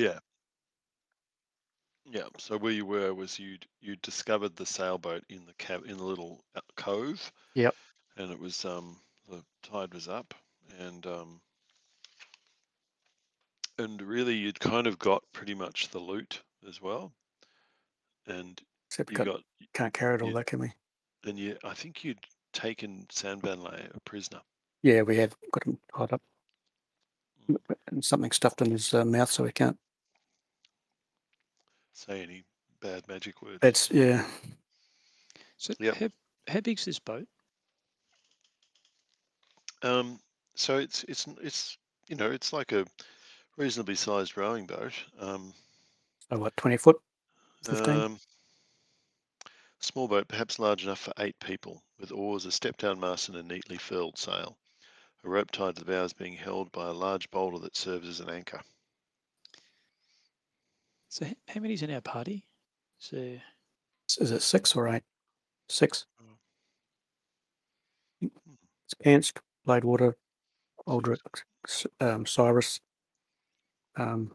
Yeah. Yeah. So where you were was you'd you discovered the sailboat in the cab in the little uh, cove. Yep. And it was um the tide was up and um and really you'd kind of got pretty much the loot as well. And Except you got, got can't carry it all, you that can we? and you I think you'd taken Sandbanlay a prisoner. Yeah, we have got him tied up Mm. and something stuffed in his uh, mouth, so he can't. Say any bad magic words. That's yeah. So Yep. how, how big's this boat? Um, so it's it's it's you know it's like a reasonably sized rowing boat. Um, So what, twenty foot? 15? um, small boat, perhaps large enough for eight people, with oars, a step-down mast, and a neatly furled sail. A rope tied to the bows being held by a large boulder that serves as an anchor. So how many's in our party? So Is it six or eight? Six. Mm. It's Kansk, Bladewater, Aldrich, um, Cyrus, um,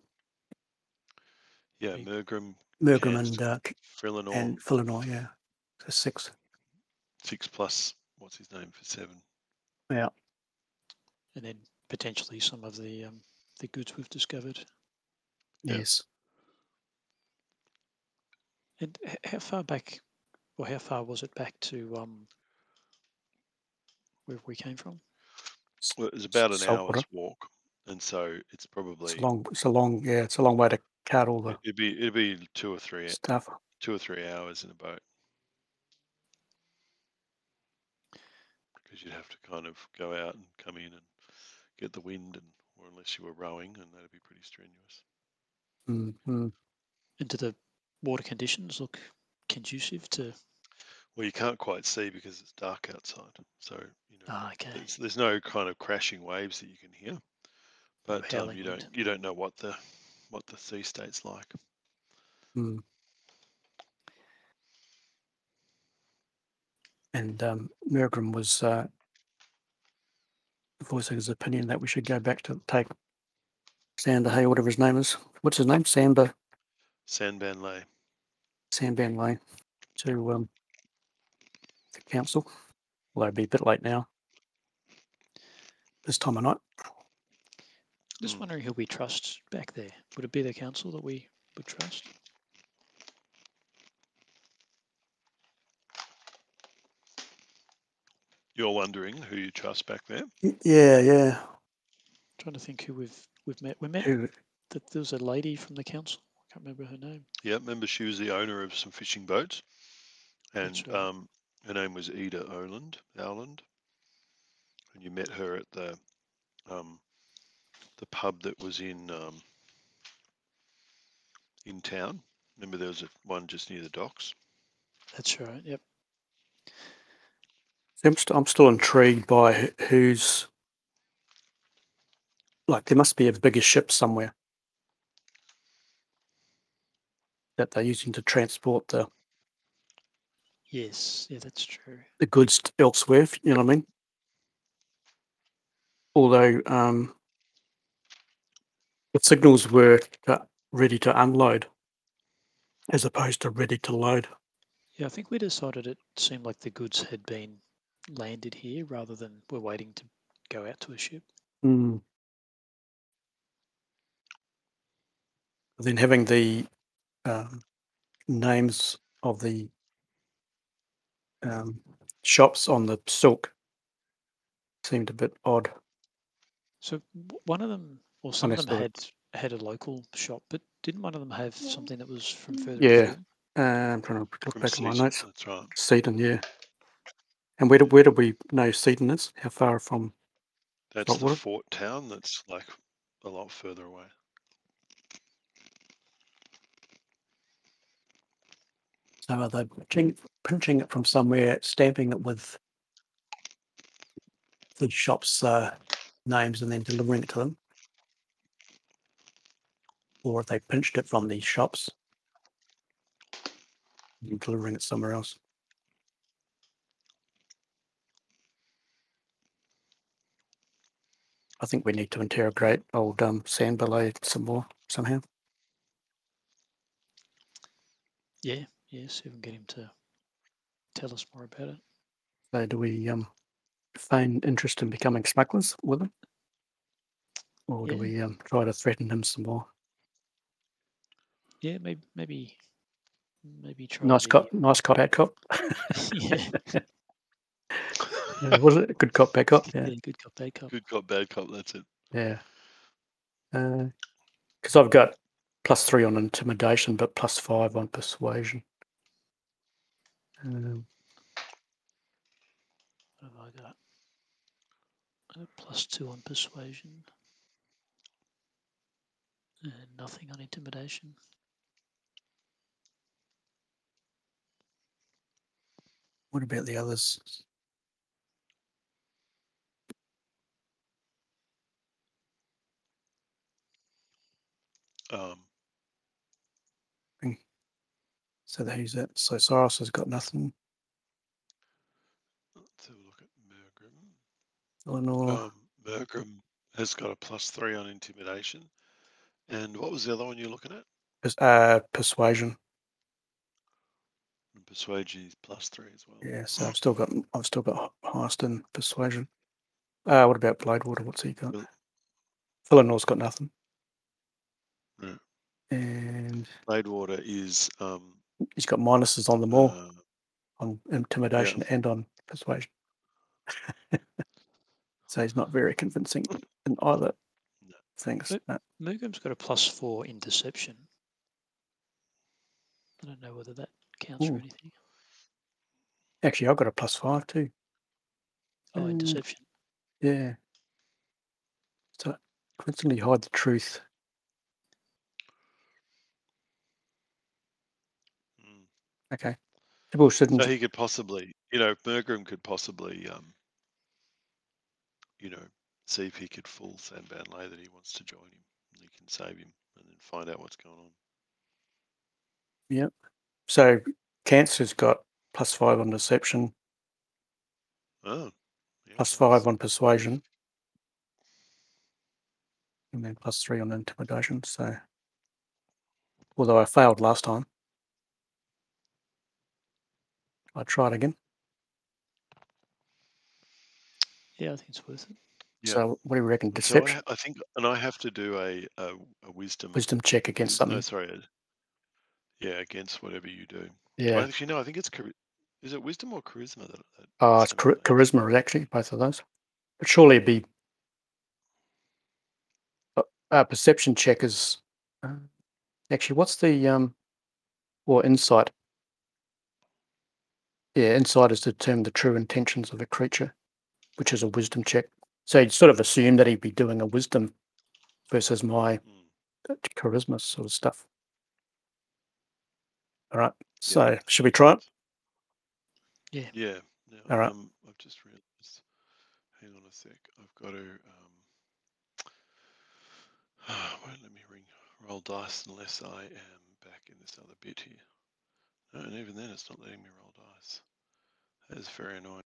Yeah, Big. Mergrim, Mergrim, and uh, Frillinor, and Philinoy. Yeah, so six. six plus. What's his name for seven? Yeah. and then potentially some of the um, the goods we've discovered. Yeah. Yes. And how far back, or how far was it back to um, where we came from? Well, it's about an Saltwater. hour's walk, and so it's probably It's a long. It's a long. Yeah, it's a long way to cart all the it'd be it'd be two or three stuff. two or three hours in a boat because you'd have to kind of go out and come in and get the wind and or unless you were rowing and that'd be pretty strenuous Mm-hmm. And do the water conditions look conducive to? well you can't quite see because it's dark outside so you know Ah, okay. there's, there's no kind of crashing waves that you can hear but um, you don't you don't know what the what the sea state's like Mm. And um, Mergrim was uh, voicing his opinion that we should go back to take Sander Hay, whatever his name is. What's his name? Samba Sandban Lay Samban Lane to um, the council. Although it'd be a bit late now. This time of night. Just Mm. wondering who we trust back there. Would it be the council that we would trust? you're wondering who you trust back there Y- Yeah, yeah. trying to think who we've we've met. We met Who? that there was a lady from the council. I can't remember her name. Yeah, remember she was the owner of some fishing boats, and right. um, her name was Ida Oland, Owland, and you met her at the um, the pub that was in um, in town. Remember there was a, one just near the docks. That's right. Yep. I'm, st- I'm still intrigued by who's like there must be a bigger ship somewhere that they're using to transport the, Yes. Yeah, that's true. the goods elsewhere. You know what I mean? Although um, the signals were ready to unload as opposed to ready to load. Yeah, I think we decided it seemed like the goods had been landed here rather than we're waiting to go out to a ship. Mm. Then having the um, names of the um, shops on the silk seemed a bit odd. So one of them, or some of them had had a local shop, but didn't one of them have something that was from further Yeah. Uh, I'm trying to look From back at my notes. That's right. Seaton, yeah. And where do, where do we know Seaton is? How far from? That's the fort town. That's like a lot further away. So they pinching, pinching it from somewhere, stamping it with the shop's uh, names and then delivering it to them? Or if they pinched it from these shops and delivering it somewhere else? I think we need to interrogate old um, Sand Ballet some more somehow. Yeah, yeah. See if we can get him to tell us more about it. So do we um, feign interest in becoming smugglers with him? Or do Yeah. we um, try to threaten him some more? Yeah, maybe, maybe, maybe try. Nice the- cop, nice cop, bad cop. yeah, Yeah, was it good cop, bad cop? yeah, Yeah, good cop, bad cop. Good cop, bad cop. That's it. yeah. Because I've got plus three on intimidation, but plus five on persuasion. Um, What have I got? I got plus two on persuasion. And nothing on intimidation. what about the others? Um, So that who's that? So Cyrus has got nothing. let's have a look at Mergrim. Eleanor, Um, Mergrim has got a plus three on intimidation. And what was the other one you're looking at? uh, persuasion. And persuasion is plus three as well. Yeah, so I've still got I've still got highest in persuasion. Uh, what about Bladewater? What's he got? Phil- Philanor's got nothing. Yeah. And Bladewater is um, he's got minuses on them all uh, on intimidation and on persuasion. so he's not very convincing in either No. things. But- No. Mergrim's got a plus four in deception. I don't know whether that counts Ooh. for anything. Actually, I've got a plus five too. Oh, in Uh, deception. Yeah. So constantly hide the truth. mm. Okay. People shouldn't. so he could possibly, you know, Mergrim could possibly, um, you know, see if he could fool Sanban Lay that he wants to join him. And he can save him and then find out what's going on. Yep. So Cancer's got plus five on deception, Oh, yeah, five on persuasion, and then plus three on intimidation. So, although I failed last time, I tried again. Yeah, I think it's worth it. Yeah. So, what do you reckon? So I, Deception, I think, and I have to do a a, a wisdom. wisdom check against something. No, sorry. yeah, against whatever you do. Yeah. Well, actually, no. I think it's is it wisdom or charisma that? that Oh, it's char- Lay- charisma, actually, both of those. But surely it'd be. Uh, uh, perception check is. Uh, actually, what's the. um, Or insight? Yeah, insight is to determine the true intentions of a creature, which is a wisdom check. So you'd sort of assume that he'd be doing a wisdom versus my Mm. uh, charisma sort of stuff. All right. So should we try it? Yeah. Yeah. yeah All right. Um, I've just realised. Hang on a sec. I've got to. Um, won't let me ring roll dice unless I am back in this other bit here. And even then, it's not letting me roll dice. That is very annoying.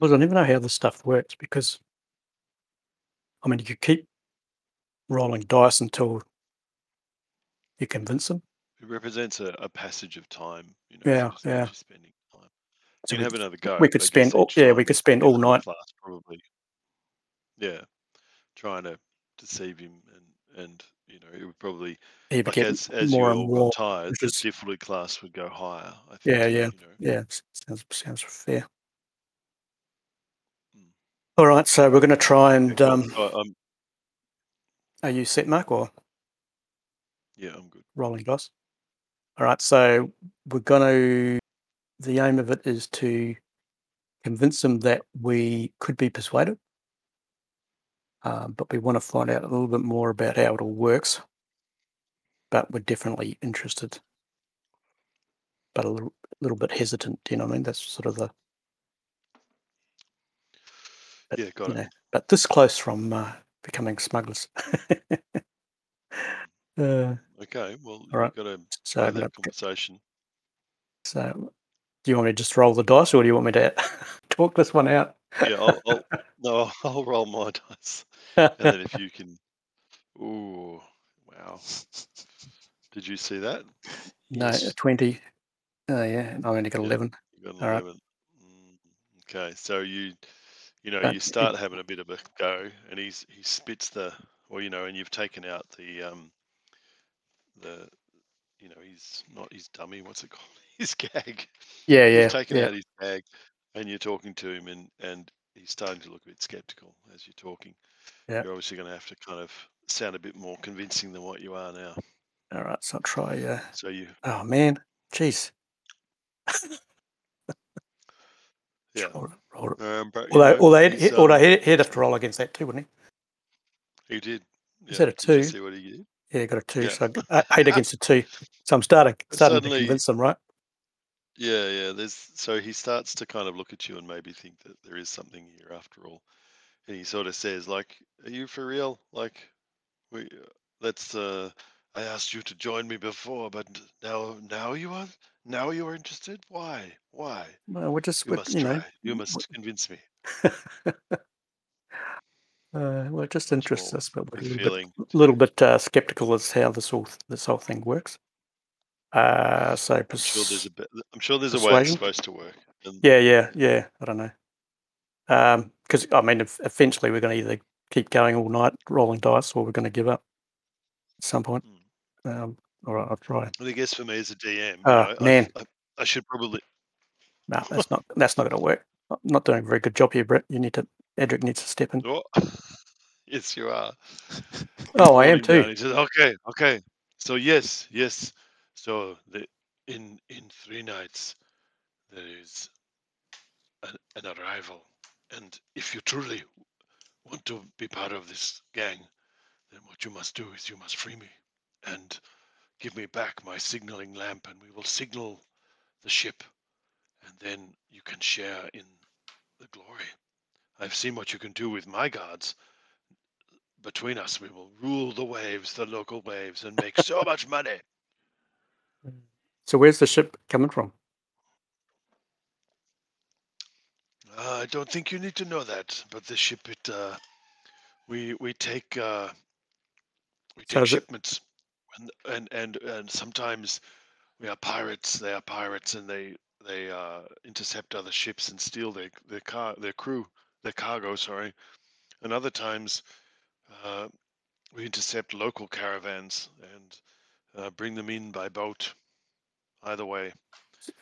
I don't even know how this stuff works because, I mean, you could keep rolling dice until you convince them. It represents a, a passage of time. You know, Yeah, so yeah. spending time. So you we have could- another go. we could spend all- yeah, we could spend all night. Class, probably. Yeah, trying to deceive him, and and you know, it would probably You like get as as more you and more. tired, the difficulty class would go higher. I think. Yeah, yeah, You know, yeah. Sounds sounds fair. All right, so we're going to try and. Um, Uh, um, are you set, Mark, or yeah, I'm good. rolling dice? All right, so we're going to. The aim of it is to convince them that we could be persuaded, um, but we want to find out a little bit more about how it all works. but we're definitely interested, but a little, little bit hesitant. Do You know what I mean? That's sort of the but, Yeah, got it. know, but this close from uh, becoming smugglers. uh, Okay, well, All right. you've got to so, have that conversation. so, do you want me to just roll the dice, or do you want me to talk this one out? Yeah, I'll, I'll no, I'll roll my dice, and then if you can, ooh, wow, did you see that? no, Yes. a twenty. Oh yeah, I only got Yeah. eleven. You got an All right. eleven. Mm, Okay, so you, you know, you start having a bit of a go, and he's he spits the, well, you know, and you've taken out the um, the, you know, he's not his dummy. What's it called? His gag. Yeah, yeah, You've taken yeah. out his gag, and you're talking to him, and and he's starting to look a bit skeptical as you're talking. Yeah. You're obviously going to have to kind of sound a bit more convincing than what you are now. All right, so I'll try. Uh, So you, oh man, jeez. yeah. Roll it, roll it. Um, but, although, know, although, he'd, although um, he'd, he'd have to roll against that too, wouldn't he He did. Is that a two? see what he did? Yeah, he got a two. Yeah. So uh, eight against a two. So I'm starting starting to convince them, right? Yeah, yeah. There's so he starts to kind of look at you and maybe think that there is something here after all, and he sort of says, like, "Are you for real? Like, we that's uh, I asked you to join me before, but now now you are now you are interested. Why? Why? Well, we're just, You we're, must you try. know, you must convince me." uh, we're just interests more us, but we're a little feeling. bit, little bit uh, skeptical as how this whole this whole thing works. Uh, so I'm sure there's a bit, I'm sure there's a way it's supposed to work. And yeah, yeah, yeah. I don't know. Um, because I mean, if, eventually we're going to either keep going all night rolling dice, or we're going to give up at some point. Hmm. Um, all right, I'll try. I guess for me as a DM, Oh, I- man. I, I should probably No, that's not that's not going to work. I'm not doing a very good job here, Brett. You need to. Edric needs to step in. Oh, yes, you are. Oh, I am down. too. He says, "Okay, okay. So yes, yes. So the in in three nights there is an, an arrival, and if you truly want to be part of this gang, then what you must do is you must free me and give me back my signaling lamp, and we will signal the ship, and then you can share in the glory. I've seen what you can do with my guards." Between us, we will rule the waves, the local waves, and make so much money. So where's the ship coming from? Uh, I don't think you need to know that, but the ship it uh, we we take uh, we So take it- shipments, and, and and and sometimes we are pirates. They are pirates, and they they uh, intercept other ships and steal their their car their crew their cargo. Sorry, and other times uh, we intercept local caravans and uh, bring them in by boat. Either way,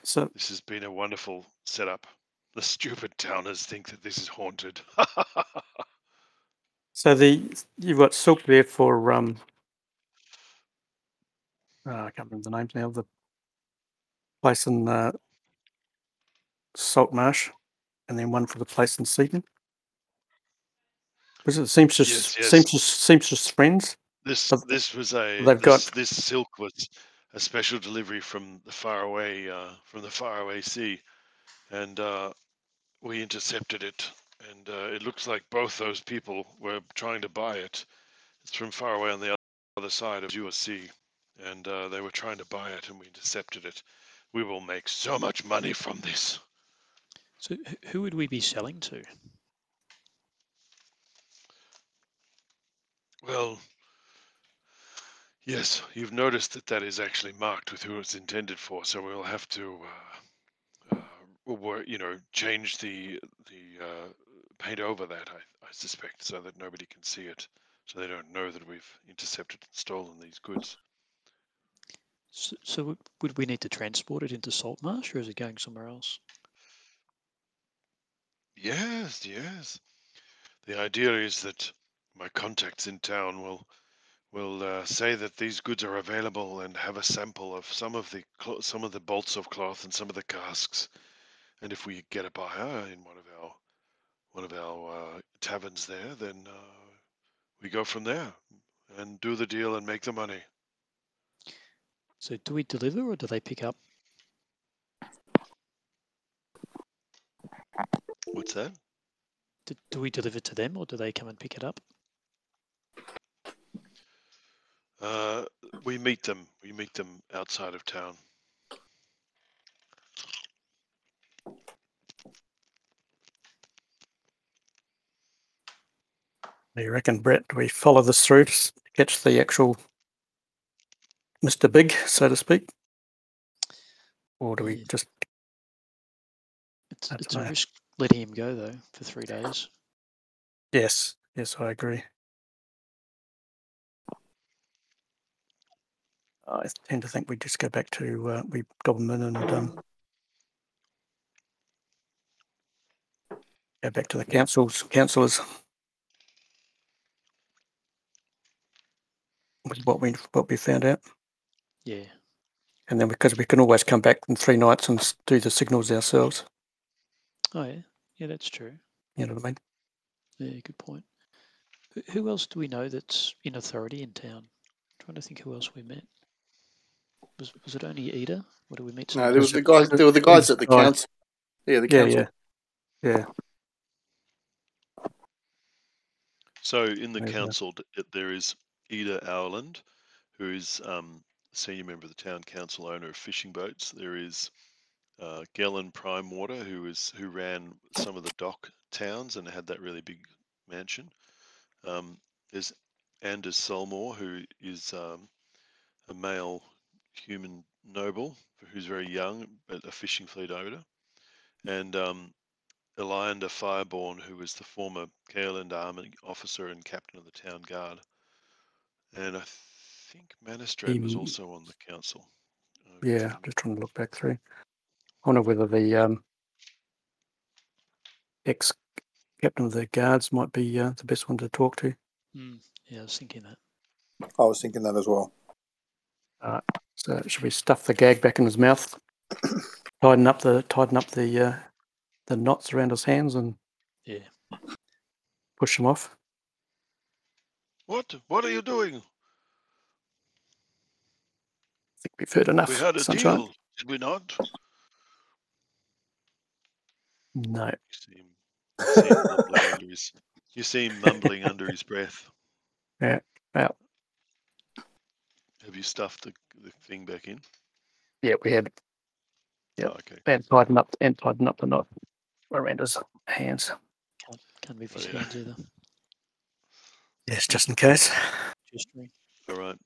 So this has been a wonderful setup. The stupid towners think that this is haunted. so the you've got silk there for um. Oh, I can't remember the names now. The place in uh, Salt Marsh, and then one for the place in Seaton. Was it Seamstress? Yes, yes. Seamstress, Seamstress Friends. this But this was a they've this, got- this silk was a special delivery from the faraway uh, from the faraway sea, and uh, we intercepted it. And uh, it looks like both those people were trying to buy it. It's from far away on the other side of sea, and uh, they were trying to buy it, and we intercepted it. We will make so much money from this. So who would we be selling to? Well, yes, you've noticed that that is actually marked with who it's intended for, so we'll have to, uh, uh, you know, change the the uh, paint over that. I, I suspect, so that nobody can see it, so they don't know that we've intercepted and stolen these goods. So, would- we need to transport it into Saltmarsh, or is it going somewhere else? Yes, yes. The idea is that my contacts in town will will uh, say that these goods are available and have a sample of some of the clo- some of the bolts of cloth and some of the casks. And if we get a buyer in one of our one of our uh, taverns there, then uh, we go from there and do the deal and make the money. So do we deliver or do they pick up? What's that? Do, do we deliver to them or do they come and pick it up? Uh, we meet them. We meet them outside of town. Do you reckon, Brett? Do we follow this through to catch the actual Mr. Big, so to speak? Or do we just It's, it's a risk letting him go though for three days. Yes, yes, I agree. I tend to think we just go back to uh, we them in and um, go back to the councils, councillors. With what we what we found out, Yeah. and then because we can always come back in three nights and do the signals ourselves. Oh yeah. Yeah, that's true. You know what I mean? Yeah, good point. Who, who else do we know that's in authority in town? trying to think who else we met. Was was it only Ida? What did we meet? No, there else? was the guys. There were the guys at the Guy. council. Yeah, the Yeah, council. yeah, yeah. So in the Maybe, council, d- there is Ida Owland, who is um, senior member of the town council, owner of fishing boats. There is uh, Gellan Prime Water, who is who ran some of the dock towns and had that really big mansion. Um, there's Anders Solmor, who is um, a male human noble who's very young, but a fishing fleet owner, and um, Eliander Fireborn, who was the former Keoland Army officer and captain of the town guard. And I think Manistrad was also on the council. Uh, Yeah, um, just trying to look back through. I wonder whether the um, ex captain of the guards might be uh, the best one to talk to. Mm, yeah, I was thinking that. I was thinking that as well. So should we stuff the gag back in his mouth, tighten up the tighten up the uh, the knots around his hands, and Yeah. push him off? What? What are you doing? I think we've heard enough. we had a sunshine. deal, did we not? No, You see him, you see him mumbling under his. You see him mumbling under his breath. Yeah, well. Have you stuffed the, the thing back in? yeah, we had Yeah. Oh, okay. and tighten up and tighten up the knot around his hands. Can't, can't move his Oh, yeah. hands either. Yes, just in case. Gesturing. All right.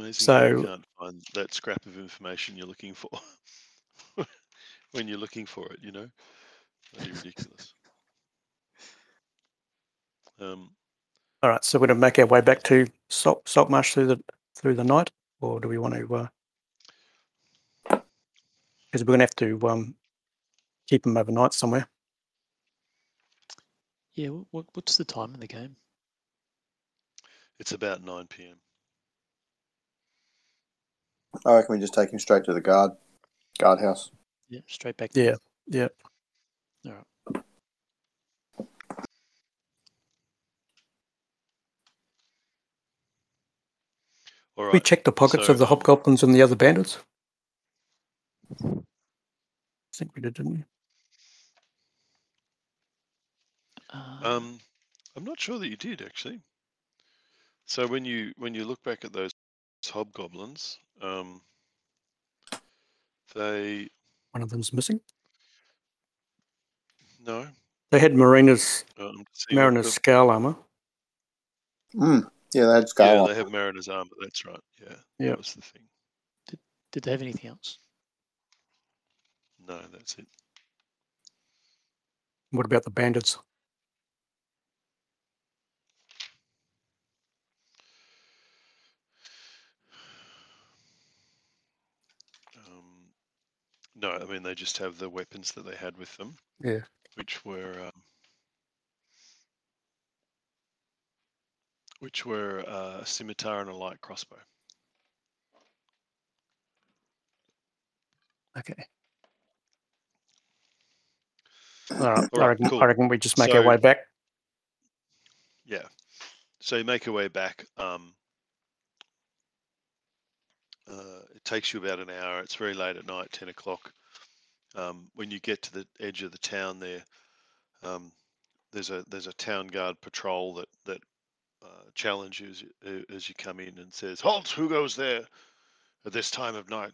It's amazing So- you can't find that scrap of information you're looking for when you're looking for it. You know, bloody ridiculous. Um, All right, so we're going to make our way back to Salt, Saltmarsh through the through the night, or do we want to? Because we're going to have to um, keep them overnight somewhere. Yeah. What, what what's the time in the game? it's about 9 p.m. I reckon we just take him straight to the guard guardhouse. Yeah. Straight back. Yeah, yeah. All right. All We right. checked the pockets so, of the hobgoblins and the other bandits. I think we did, didn't we? Uh, Um, I'm not sure that you did actually. So when you when you look back at those hobgoblins, um, they One of them's missing. no. They had Marina's Um, seeing Mariner's the- scale armor. Mm. Yeah, that's had yeah, scale. they have Mariner's armor. That's right. Yeah, Yep. that was the thing. did they have anything else? No, that's it. What about the bandits? No, I mean they just have the weapons that they had with them. Yeah. Which were um, which were uh, a scimitar and a light crossbow. Okay. All right. All I, reckon, cool. I reckon we just make our way back. Yeah. So you make your way back. Um, uh, it takes you about an hour. It's very late at night, ten o'clock. Um, when you get to the edge of the town, there, um, there's a there's a town guard patrol that that uh, challenges you uh, as you come in and says, "Halt! Who goes there at this time of night?"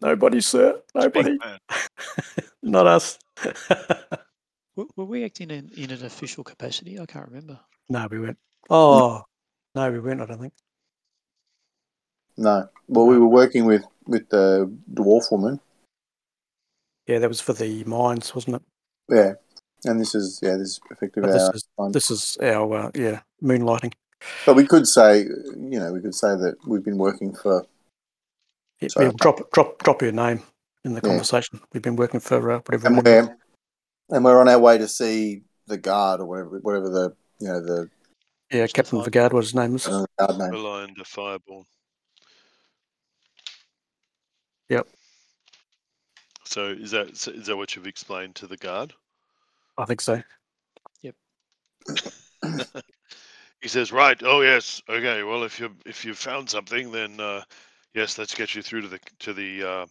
Nobody, sir. Nobody. Not us. Were, were we acting in, in an official capacity? I can't remember. no, we weren't. Oh, no, we weren't. I don't think. No. Well, we were working with with the dwarf woman. Yeah, that was for the mines, wasn't it? Yeah. And this is yeah, this is effectively this our is this is our uh, yeah moonlighting. But we could say, you know, we could say that we've been working for Yeah, drop drop drop your name in the Yeah. conversation. We've been working for uh, whatever. and the name was. we're and we're on our way to see the guard or whatever whatever the you know the Yeah, What's the Captain five? Vigard was his name. Was. uh, guard name. Relying to Fireborn. Yep. So is that so is that what you've explained to the guard? I think so. Yep. he says, "Right. Oh yes. Okay. Well, if you if you found something, then uh, yes, let's get you through to the to the uh,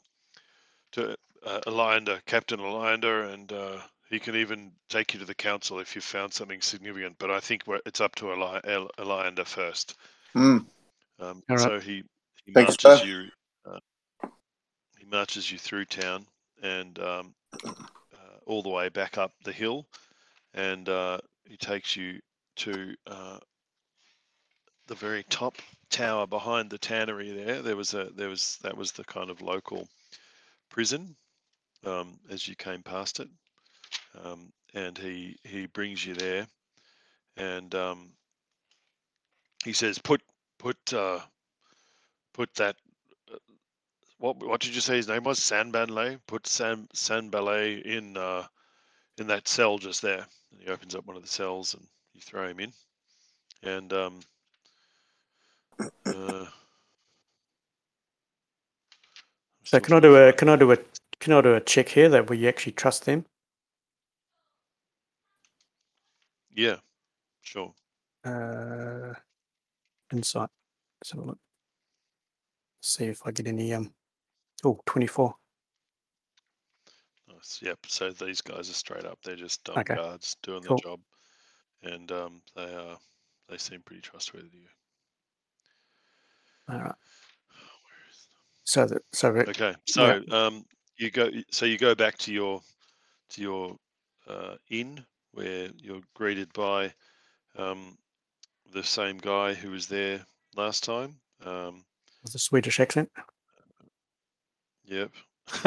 to uh, Aliander, Captain Aliander, and uh, he can even take you to the council if you found something significant. But I think we're, it's up to Ali- El- Aliander first. Hmm. Um, All right. So he he Thanks, marches Beth. you uh, he marches you through town and um, uh, all the way back up the hill, and uh, he takes you to uh, the very top tower behind the tannery. There, there was a there was that was the kind of local prison um, as you came past it, um, and he he brings you there, and um, he says, "Put put uh, put that." uh, What what did you say his name was? Sanbanlay. Put San Sanbalay in uh, in that cell just there. And he opens up one of the cells and you throw him in, and um, uh, So can I do a can I do a can I do a check here that we actually trust them? Yeah, sure. Uh, insight. Let's have a look. See if I get any um. Oh, 24. Nice. Yep. So these guys are straight up. They're just dumb Okay. guards doing Cool. their job, and um, they are they seem pretty trustworthy. to you. All right. Where is So that so it, Okay, so um, you go. So you go back to your to your uh, inn where you're greeted by um, the same guy who was there last time. Um, was a Swedish accent. yep.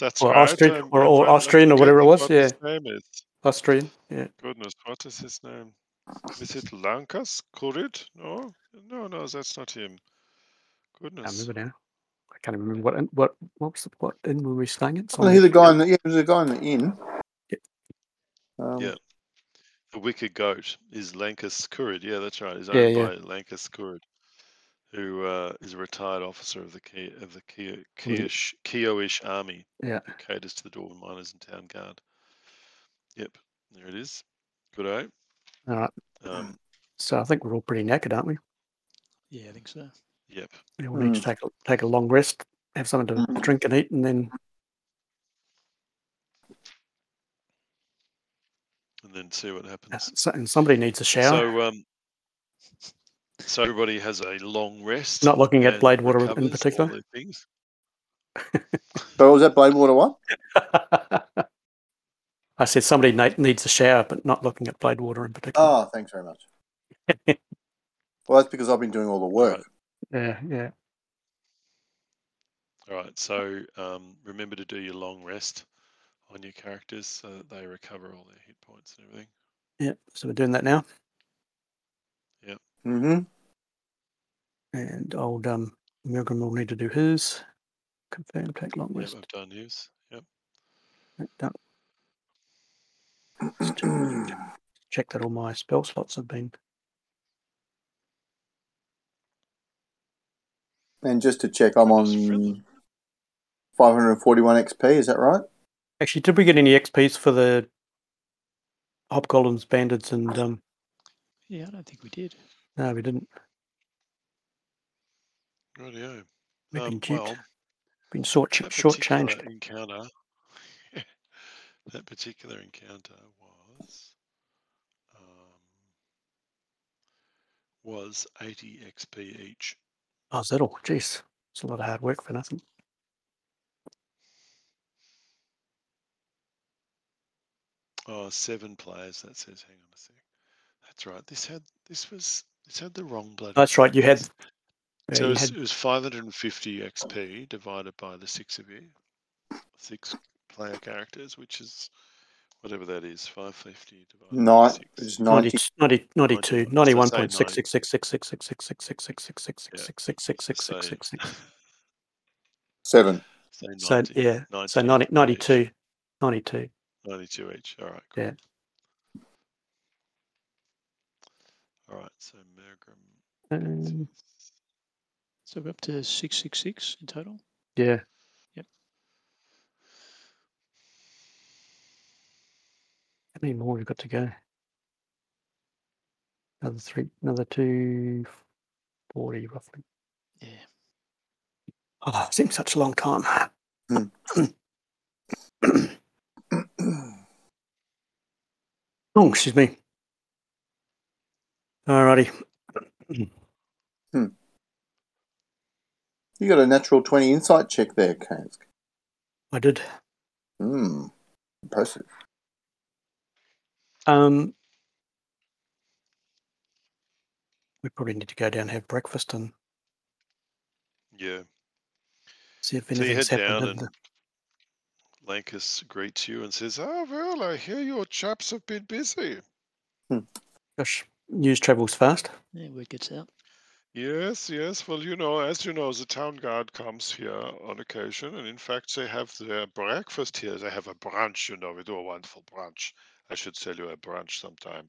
That's Or right. Austrian- or- or Austrian or whatever it was, what yeah. his name is. Austrian. Yeah. Goodness, what is his name? Is it Lankas Kurit? No, no, no, that's not him. Goodness. I Goodness. remember now. I can't remember what in- what what was the, what inn were we staying at? Well, he's the guy in the yeah, there's a guy in the inn. Yep. Um, Yeah. The wicked goat is Lankas Kurid. Yeah, that's right. He's owned yeah. by Lankas Kurid, who uh, is a retired officer of the Ki- of the Ki-. Kiosh Keoish army. Yeah. who caters to the Dwarven miners and town guard. Yep, there it is. Good eye. All right. Um, So I think we're all pretty knackered, aren't we? Yeah, I think so. yep. We all need to take a, take a long rest, have something to Mm. drink and eat, and then And then see what uh, happens. and somebody needs a shower. So, um, so everybody has a long rest. Not looking at Blade Water in particular. their Things. So was that Bladewater what? I said somebody needs a shower, but not looking at Blade Water in particular. Oh, thanks very much. well, that's because I've been doing all the work. Yeah, yeah. All right. So um, remember to do your long rest on your characters so that they recover all their hit points and everything. Yeah. So we're doing that now. Mm-hmm. And old um Mergrim will need to do his. Confirm, take long Yep, rest. I've done yours. Yep. Done. Check, check that all my spell slots have been. And just to check, I'm on 541 XP. Is that right? Actually, did we get any XPs for the hobgoblins, bandits, and um? Yeah, I don't think we did. No, we didn't. Rightio. We've Um, been duped. well, Been short that shortchanged. encounter, that particular encounter was um, was 80 XP each. Oh, is that all? Jeez, it's a lot of hard work for nothing. Oh, seven players. That says. Hang on a sec. That's right. This had this was this had the wrong bloody. That's right. You had. numbers. yeah, So it was, had it was 550 XP divided by the six of you, six player characters, which is whatever that is. 550 divided by six. it's 90, 90. 90, 92, Ninety-one. So say 91.666666666666666666666666666666666666666666666666666666666666666666666666666666666666666666666666666666666666666666666666666666666666666666666666666666666666666666666666666666666666666666666666666666666666666666666666666666666Ninety-two. 92 each. All right. Cool. Yeah. All right. So Mergrim. Um, So we're up to 666 in total. yeah. Yep. How many more we've got to go? Another three, another two forty roughly. Yeah. Oh, it seems such a long time. oh, excuse me. Alrighty. You got a natural 20 insight check there, Kansk. I did. Hmm. Impressive. Um, we probably need to go down and have breakfast and Yeah. see if So you anything's head happened. down in and Lankus greets you and says, "Oh well, I hear your chaps have been busy." the- Gosh, news travels fast. Yeah, word gets out. Yes, yes. Well, you know, as you know, the town guard comes here on occasion, and in fact, they have their breakfast here. They have a brunch, you know, we do a wonderful brunch. I should tell you a brunch sometime.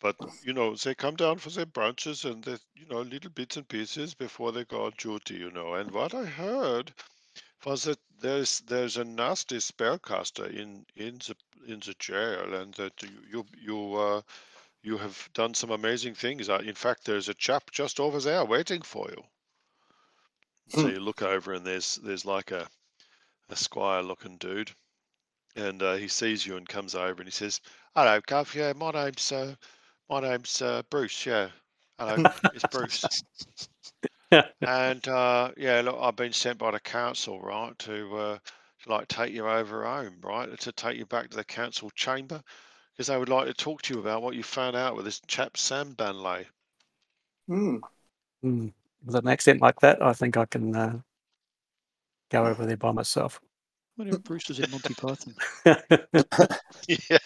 But, you know, they come down for their brunches and they, you know, little bits and pieces before they go on duty, you know. And what I heard was that there's there's a nasty spellcaster in in the in the jail, and that you you you uh, you have done some amazing things. Uh, in fact, there's a chap just over there waiting for you. So Hmm. you look over, and there's there's like a a squire looking dude, and uh, he sees you and comes over and he says, "Hello, Gov. Yeah, my name's uh, my name's uh, Bruce. Yeah, hello, it's Bruce." And uh, yeah, look, I've been sent by the council, right, to uh, to like take you over home, right, to take you back to the council chamber, because they would like to talk to you about what you found out with this chap Sam Banley. Hmm. Mm, with an accent like that, I think I can uh, go over there by myself. What if Bruce was in Monty Python? yeah.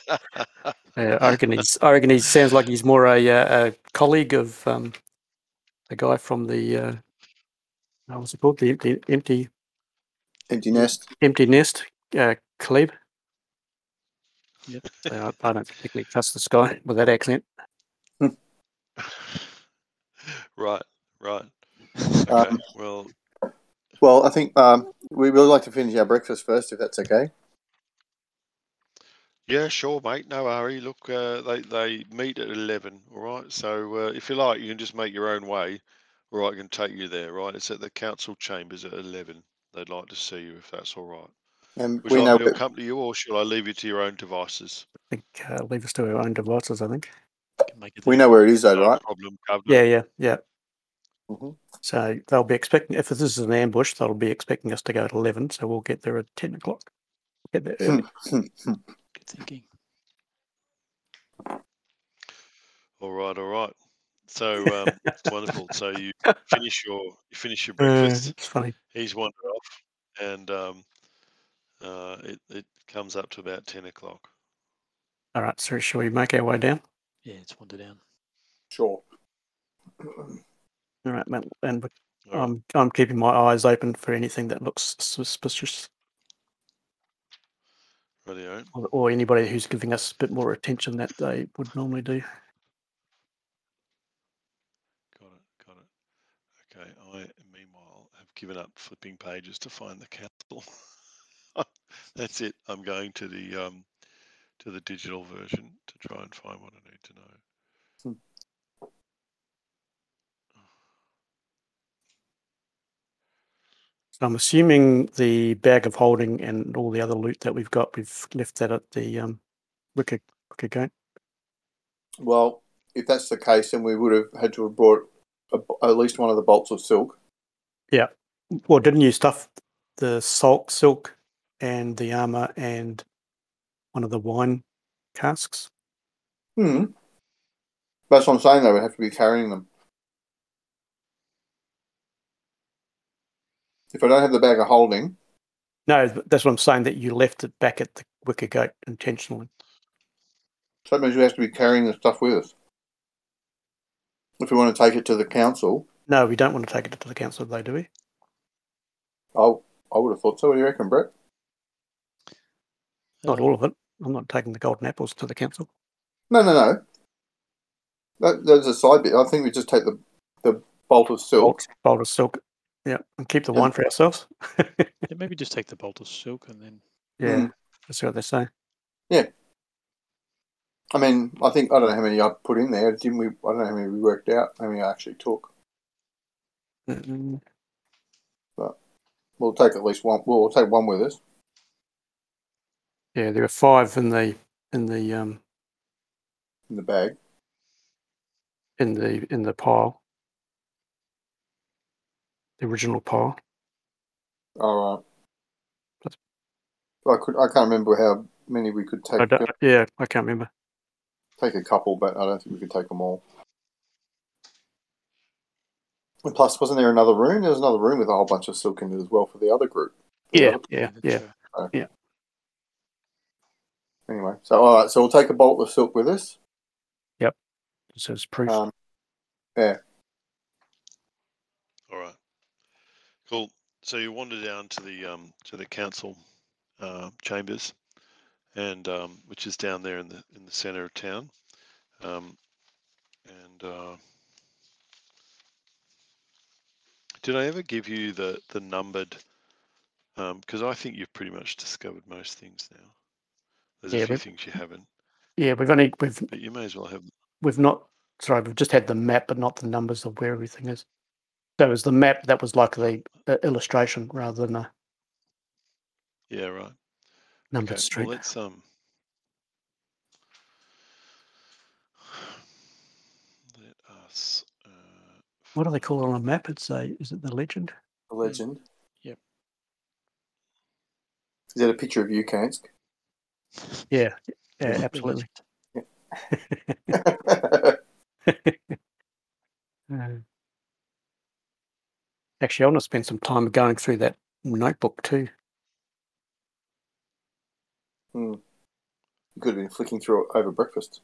Yeah, I reckon he's. I reckon he sounds like he's more a, uh, a colleague of um, the guy from the. Uh, what's it called? The empty, empty, Empty nest. empty nest. Uh, Caleb. Yep. So I, I don't particularly trust this guy with that accent. right, right. Okay. Um, well, Well, I think um, we would like to finish our breakfast first, if that's okay. Yeah, sure, mate. No hurry. Look, uh, they they meet at eleven. All right. So uh, if you like, you can just make your own way. All right, I can take you there. Right. It's at the council chambers at eleven. They'd like to see you if that's all right. And Would we you know like me to that accompany you, or shall I leave you to your own devices? I think uh, leave us to our own devices. I think. Can make it we there. know where it is, though, No right? problem, Governor. Yeah, yeah, yeah. Mhm. So they'll be expecting. If this is an ambush, they'll be expecting us to go at eleven. So we'll get there at ten o'clock. Get there early. Good thinking. All right, all right. So um, wonderful. So you finish your you finish your Uh, breakfast. it's funny. He's wandered off, and um, uh, it it comes up to about ten o'clock. All right. So shall we make our way down? Yeah, it's wander down. Sure. All right, man. And we- All right. I'm I'm keeping my eyes open for anything that looks suspicious, Or, or anybody who's giving us a bit more attention that they would normally do. Got it. Got it. Okay. I meanwhile have given up flipping pages to find the council. That's it. I'm going to the um to the digital version to try and find what I need to know. I'm assuming the bag of holding and all the other loot that we've got, we've left that at the um, wicker, wicker gate. Well, if that's the case, then we would have had to have brought a, at least one of the bolts of silk. Yeah. Well, didn't you stuff the salt silk and the armor and one of the wine casks? Hmm. That's what I'm saying. They would have to be carrying them. If I don't have the bag of holding, No, that's what I'm saying. That you left it back at the wicker gate intentionally. so that means we have to be carrying the stuff with us. If we want to take it to the council, No, we don't want to take it to the council, though, do we? Oh, I would have thought so. What do you reckon, Brett? Not all of it. I'm not taking the golden apples to the council. No, no, no. That, that's a side bit. I think we just take the the bolt of silk. Bolt, bolt of silk. Yeah, and keep the wine for ourselves. yeah, maybe just take the bolt of silk and then yeah, Mm. that's what they say. Yeah. I mean, I think I don't know how many I put in there. Didn't we? I don't know how many we worked out. How many I actually took. Mm, We'll take at least one. We'll take one with us. Yeah, there are five in the in the um in the bag. in the in the pile. The original pile. All right. That's- I could. I can't remember how many we could take. I yeah, I can't remember. Take a couple, but I don't think we could take them all. And plus, wasn't there another room? There was another room with a whole bunch of silk in it as well for the other group. Yeah, yeah, that's, yeah. uh, Anyway, so all right. So we'll take a bolt of silk with us. Yep. So it's proof. Um, yeah. All right. Cool. So you wander down to the um, to the council uh, chambers, and um, which is down there in the in the center of town, um, and uh, did I ever give you the the numbered? Because I think you've pretty much discovered most things now. There's Yeah, a few things you haven't, yeah, we've only we've but you may as well have. we've not sorry, we've just had the map but not the numbers of where everything is. So it was the map that was like the, the illustration rather than a Yeah, right. numbered Okay, street. Well, let's um. Let us. Uh, what do they call it on a map? It's a is it the legend? The legend. Yep. Is that a picture of you, Kansk? Yeah, yeah, absolutely. legend. Uh, actually, I want to spend some time going through that notebook too. Hmm. You could have been flicking through it over breakfast.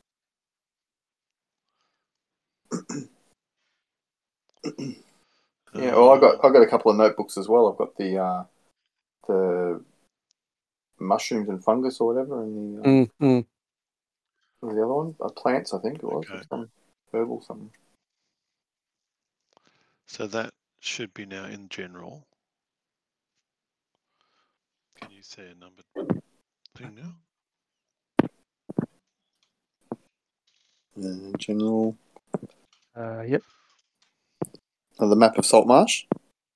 Yeah, well, I got I got a couple of notebooks as well. I've got the uh, the mushrooms and fungus or whatever, and the uh, Mm, mm. what the other one? Uh, plants, I think it was, or Okay. some herbal something. So that should be now in general. Can you say a numbered thing now? Uh, general. Uh, yep, Oh, the map of Saltmarsh.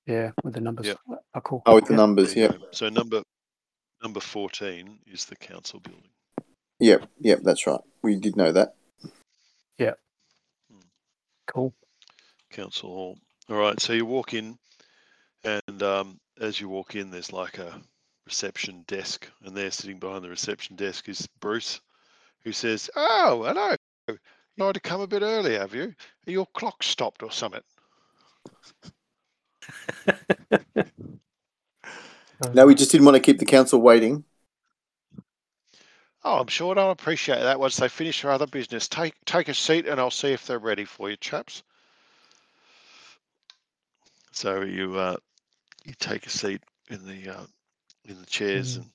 yeah, with the numbers. Yep. Oh, cool. Oh, with the Yep. numbers. There you Yep, go. So number number fourteen is the council building. yep, yep. That's right. We did know that. Yeah. Cool. Council hall. All right. So you walk in, and um, as you walk in, there's like a reception desk, and there, sitting behind the reception desk, is Bruce, who says, "Oh, hello. You tried to come a bit early, have you? Your clock stopped or something?" No, we just didn't want to keep the council waiting. Oh, I'm sure they'll appreciate that once they finish their other business. Take take a seat, and I'll see if they're ready for you, chaps. So you uh, you take a seat in the uh, in the chairs, Mm. and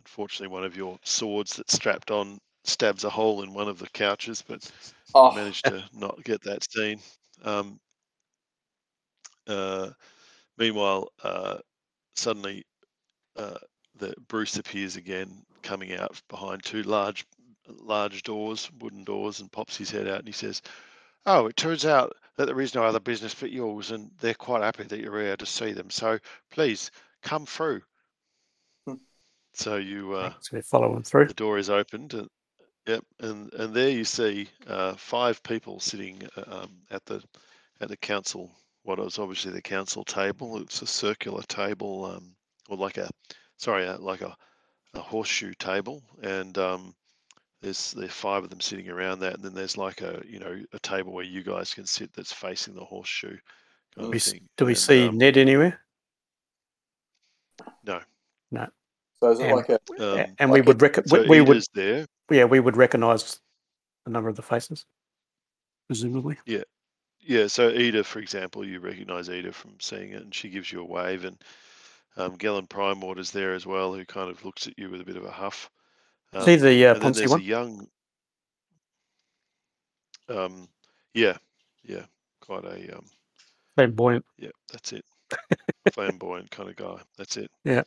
unfortunately, one of your swords that's strapped on stabs a hole in one of the couches, but Oh, managed to not get that seen. Um, uh, meanwhile, uh, suddenly, uh, the Bruce appears again, coming out behind two large, large doors, wooden doors, and pops his head out and he says, "Oh, it turns out that there is no other business but yours, and they're quite happy that you're here to see them. So please come through. Hmm. So you, uh, So follow them through. the door is opened, and yep, and and there you see uh, five people sitting uh, um, at the at the council. What is obviously the council table. It's a circular table, um, or like a sorry, uh, like a, a horseshoe table, and um, there's there's five of them sitting around that, and then there's like a you know a table where you guys can sit that's facing the horseshoe. Kind We of thing. do we And, see um, Ned anywhere? No. No. So is it And- like a um, and we would rec- so we, we would there. yeah we would recognise a number of the faces, presumably. Yeah, Yeah, so Ida, for example, you recognise Ida from seeing it, and she gives you a wave, and um, Gellan Primewaters there as well, who kind of looks at you with a bit of a huff. Um, see the uh, and then Ponzi there's one. a young, um, yeah, yeah, quite a, um, Flamboyant. yeah, that's it, flamboyant kind of guy. That's it. Yeah.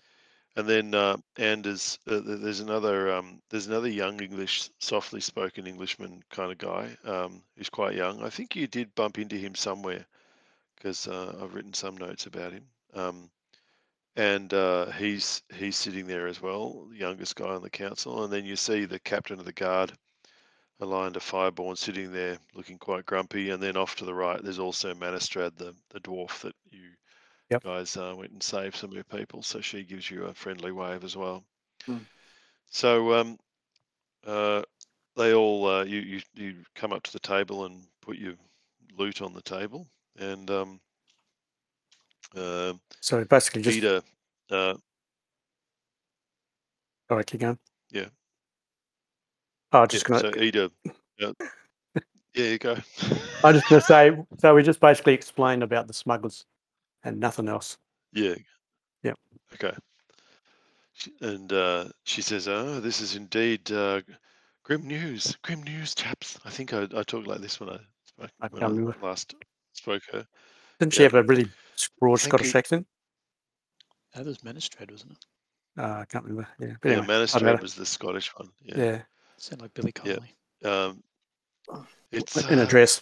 And then uh, Anders, uh, there's another, um, there's another young English, softly spoken Englishman kind of guy. Um, who's quite young. I think you did bump into him somewhere because uh, I've written some notes about him. Um, and uh, he's he's sitting there as well, the youngest guy on the council. And then you see the captain of the guard, Eliander Fireborn, sitting there looking quite grumpy. And then off to the right, there's also Manistrad, the the dwarf that you Yep. guys uh, went and saved some of your people. So she gives you a friendly wave as well. Hmm. So um, uh, they all uh, you, you you come up to the table and put your loot on the table, and um, uh, So basically just Ida, uh, all right, keep going. Yeah. Oh, yeah, just gonna. so Ida, uh, yeah, you go. I'm just gonna say. So we just basically explained about the smugglers and nothing else. Yeah. Yeah. Okay. And uh, she says, "Oh, this is indeed uh, grim news. Grim news, chaps. I think I, I talked like this when I spoke I when I remember. last spoke her. Didn't she Yeah. have a really broad Thank Scottish you. accent? That was Manistrad, wasn't it? Uh, I can't remember. Yeah, but Yeah, anyway, doesn't Manistrad was the Scottish one. Yeah. yeah, Sound like Billy Yeah. Connolly. Um, it's an a uh, dress.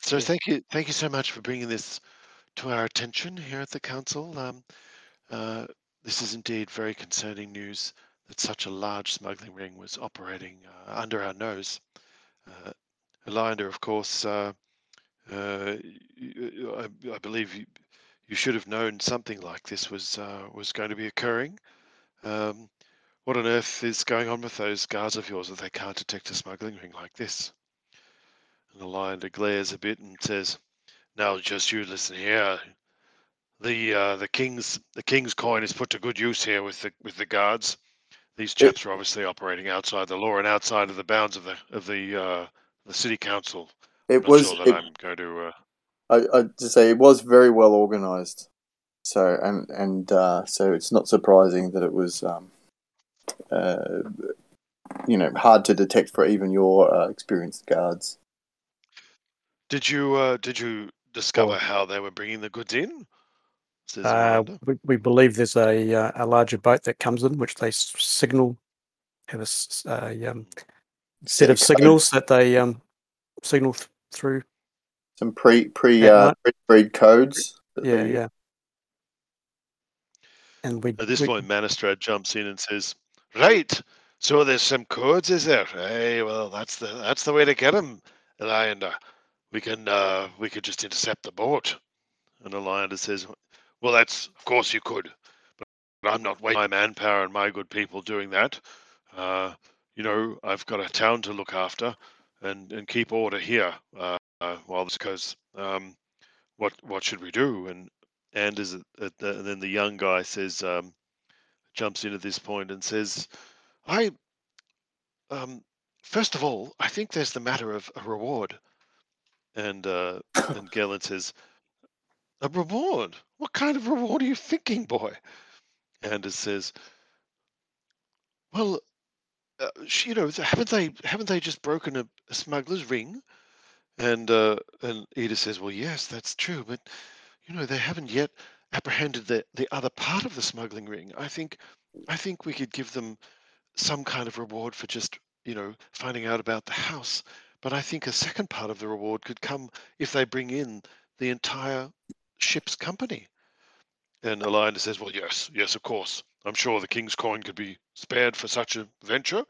So Yeah. thank you, thank you so much for bringing this to our attention here at the council. Um, uh, this is indeed very concerning news that such a large smuggling ring was operating uh, under our nose. Uh, Eliander, of course, uh, uh, y- y- I, I believe you, you should have known something like this was uh, was going to be occurring. Um, what on earth is going on with those guards of yours that they can't detect a smuggling ring like this? And Eliander glares a bit and says, "Now, just you listen here. The uh, the king's the king's coin is put to good use here with the with the guards. These chaps are obviously operating outside the law and outside of the bounds of the of the uh, the city council. it Not was sure it, I'm going to. I, I just say it was very well organized. So and and uh, so it's not surprising that it was um, uh, you know hard to detect for even your uh, experienced guards. did you uh, did you discover how they were bringing the goods in? Uh, we, we believe there's a uh, a larger boat that comes in, which they signal have a um, set of code- signals that they um, signal th- through. Some pre pre At uh, night. pre breed codes. that they Yeah, yeah. And we At this we- point, Manistrad jumps in and says, "Right, so there's some codes, is there? Hey, well, that's the that's the way to get them, Eliander. We can uh, we could just intercept the boat." And Eliander says, "Well, that's of course you could, but I'm not wasting my manpower and my good people doing that. Uh, you know, I've got a town to look after and and keep order here. Uh, uh, while this goes, um, what what should we do?" And Anders, at, at the, and then the young guy says, um, jumps in at this point and says, "I, um, first of all, I think there's the matter of a reward." And uh, and Gellan says, "A reward? What kind of reward are you thinking, boy?" Anders says, "Well, uh, you know, haven't they haven't they just broken a, a smuggler's ring?" And uh, and Ida says, "Well, yes, that's true, but you know, they haven't yet apprehended the the other part of the smuggling ring. I think I think we could give them some kind of reward for just you know finding out about the house. but I think a second part of the reward could come if they bring in the entire ship's company. And Eliander says, Well, yes, yes, of course. I'm sure the King's coin could be spared for such a venture,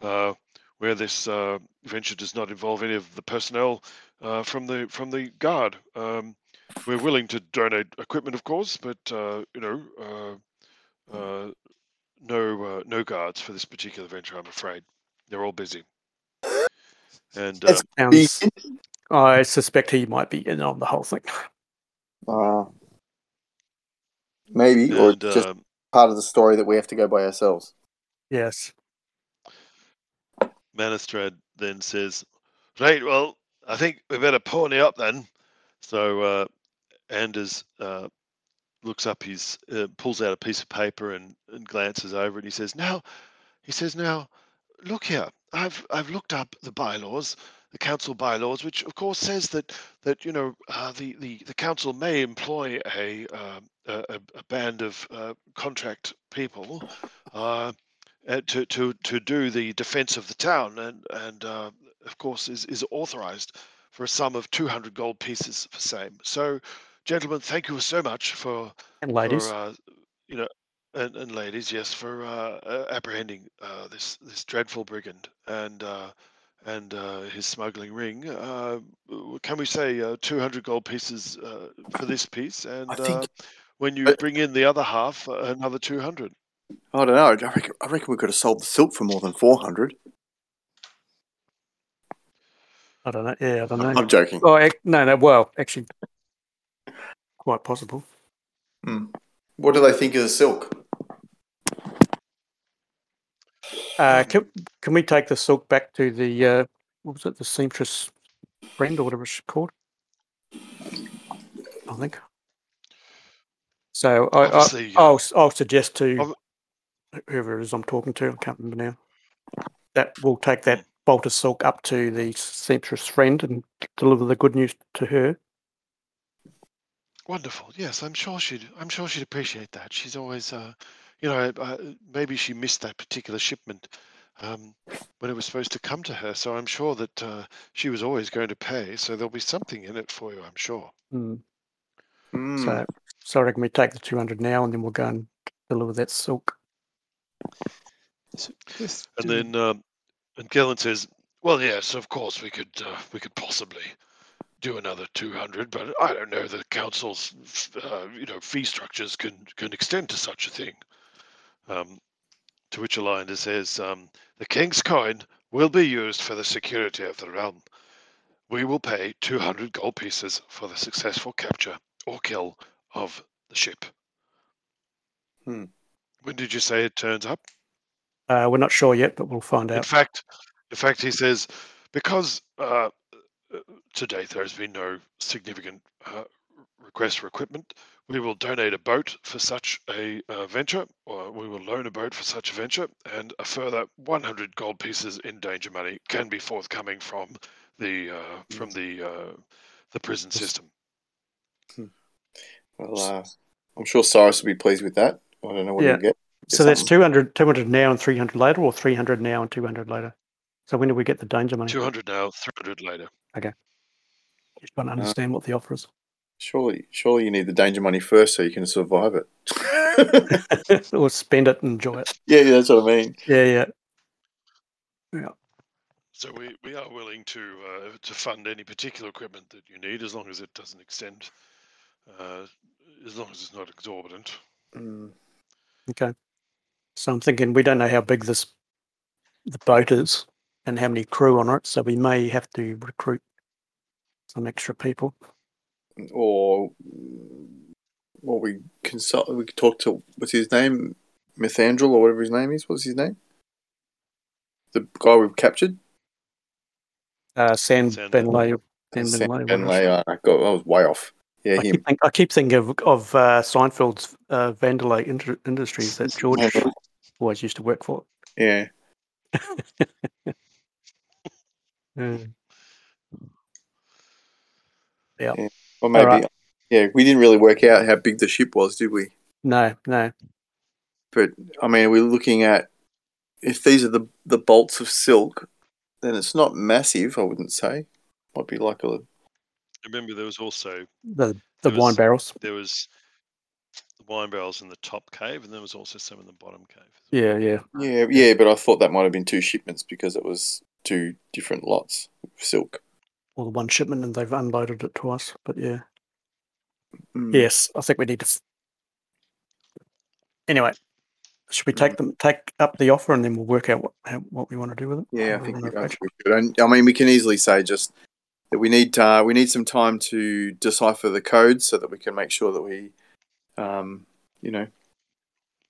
uh, where this uh, venture does not involve any of the personnel uh, from the from the guard. Um, we're willing to donate equipment, of course, but uh, you know, uh, uh, no uh, no guards for this particular venture. I'm afraid they're all busy. And uh, Sounds, I suspect he might be in on the whole thing. Uh, maybe, or just um, part of the story that we have to go by ourselves. Yes. Manistrad then says, "Right, well, I think we better pony up then." So uh, Anders uh, looks up his, uh, pulls out a piece of paper and, and glances over it. He says, "Now," he says, "Now, look here. I've I've looked up the bylaws, the council bylaws, which of course says that that you know uh, the, the the council may employ a um, a, a band of uh, contract people." Uh, to to to do the defense of the town, and and uh, of course is is authorized for a sum of two hundred gold pieces for same. So, gentlemen, thank you so much for And ladies. for uh, you know. And, and ladies, yes, for uh, uh, apprehending uh, this this dreadful brigand and uh, and uh, his smuggling ring. Uh, can we say uh, 200 gold pieces uh, for this piece? And I think- uh, when you but- bring in the other half, uh, another 200. I don't know. I reckon, I reckon we could have sold the silk for more than four hundred. I don't know. Yeah, I don't know. I'm joking. Oh, ac- no, no. Well, actually, quite possible. What do they think of the silk? Uh, can, can we take the silk back to the uh, what was it, the seamstress friend or whatever it's called? I think. So I, I, Obviously, uh, I'll s- I'll suggest to ob- whoever it is I'm talking to, I can't remember now, that we'll take that bolt of silk up to the seamstress friend and deliver the good news to her. Wonderful. Yes, I'm sure she'd. I'm sure she'd appreciate that. She's always, uh, you know, uh, maybe she missed that particular shipment um, when it was supposed to come to her. So I'm sure that uh, she was always going to pay. So there'll be something in it for you. I'm sure. Mm. Hmm. So, so I reckon we take the 200 now and then we'll go and deliver that silk. So And then, um, and Gellan says, "Well, yes, of course we could. Uh, we could possibly do another 200, but I don't know that the council's, uh, you know, fee structures can can extend to such a thing." Um, to which Eliander says, um, "The king's coin will be used for the security of the realm. We will pay 200 gold pieces for the successful capture or kill of the ship." Hmm. When did you say it turns up? Uh, we're not sure yet, but we'll find out. In fact, in fact, he says because uh, uh, to date there has been no significant uh, request for equipment, we will donate a boat for such a uh, venture, or we will loan a boat for such a venture, and a further 100 gold pieces in danger money can be forthcoming from the uh, from the uh, the prison system. Well, uh, I'm sure Cyrus will be pleased with that. I don't know what Yeah. he'll get. So that's something. 200, 200 now and 300 later, or 300 now and 200 later? So when do we get the danger money? 200 now, 300 later. Okay. Just trying to understand what the offer is. Surely, surely you need the danger money first so you can survive it. or spend it and enjoy it. yeah, that's what I mean. Yeah, yeah. So we, we are willing to uh, to fund any particular equipment that you need, as long as it doesn't extend, uh, as long as it's not exorbitant. Mm. Okay. So I'm thinking we don't know how big this the boat is and how many crew on it, so we may have to recruit some extra people. Or, well, we consult. We could talk to what's his name, Methandrel or whatever his name is. What's his name? The guy we've captured. Uh, San San Ben Ben- Lay. San Sam Ben Lay. Ben. Lay, I got. I was way off. Yeah, I him. keep, think, I keep thinking of of uh, Seinfeld's uh, Vandelay Inter- Industries that George always used to work for. Yeah. Yeah. Or maybe. right. Yeah, we didn't really work out how big the ship was, did we? No, no. But I mean, we're looking at if these are the the bolts of silk, then it's not massive. I wouldn't say. Might be like a Remember, there was also The the wine was- barrels. there was the wine barrels in the top cave, and there was also some in the bottom cave. Yeah, yeah. yeah, yeah. But I thought that might have been two shipments because it was two different lots of silk. Or the one shipment, and they've unloaded it to us. But yeah, Mm. yes, I think we need to. f- Anyway, should we take them take up the offer, and then we'll work out what how, what we want to do with it? Yeah, I think we, I approach think we should. And, I mean, we can easily say just that we need uh, we need some time to decipher the codes so that we can make sure that we, um, you know,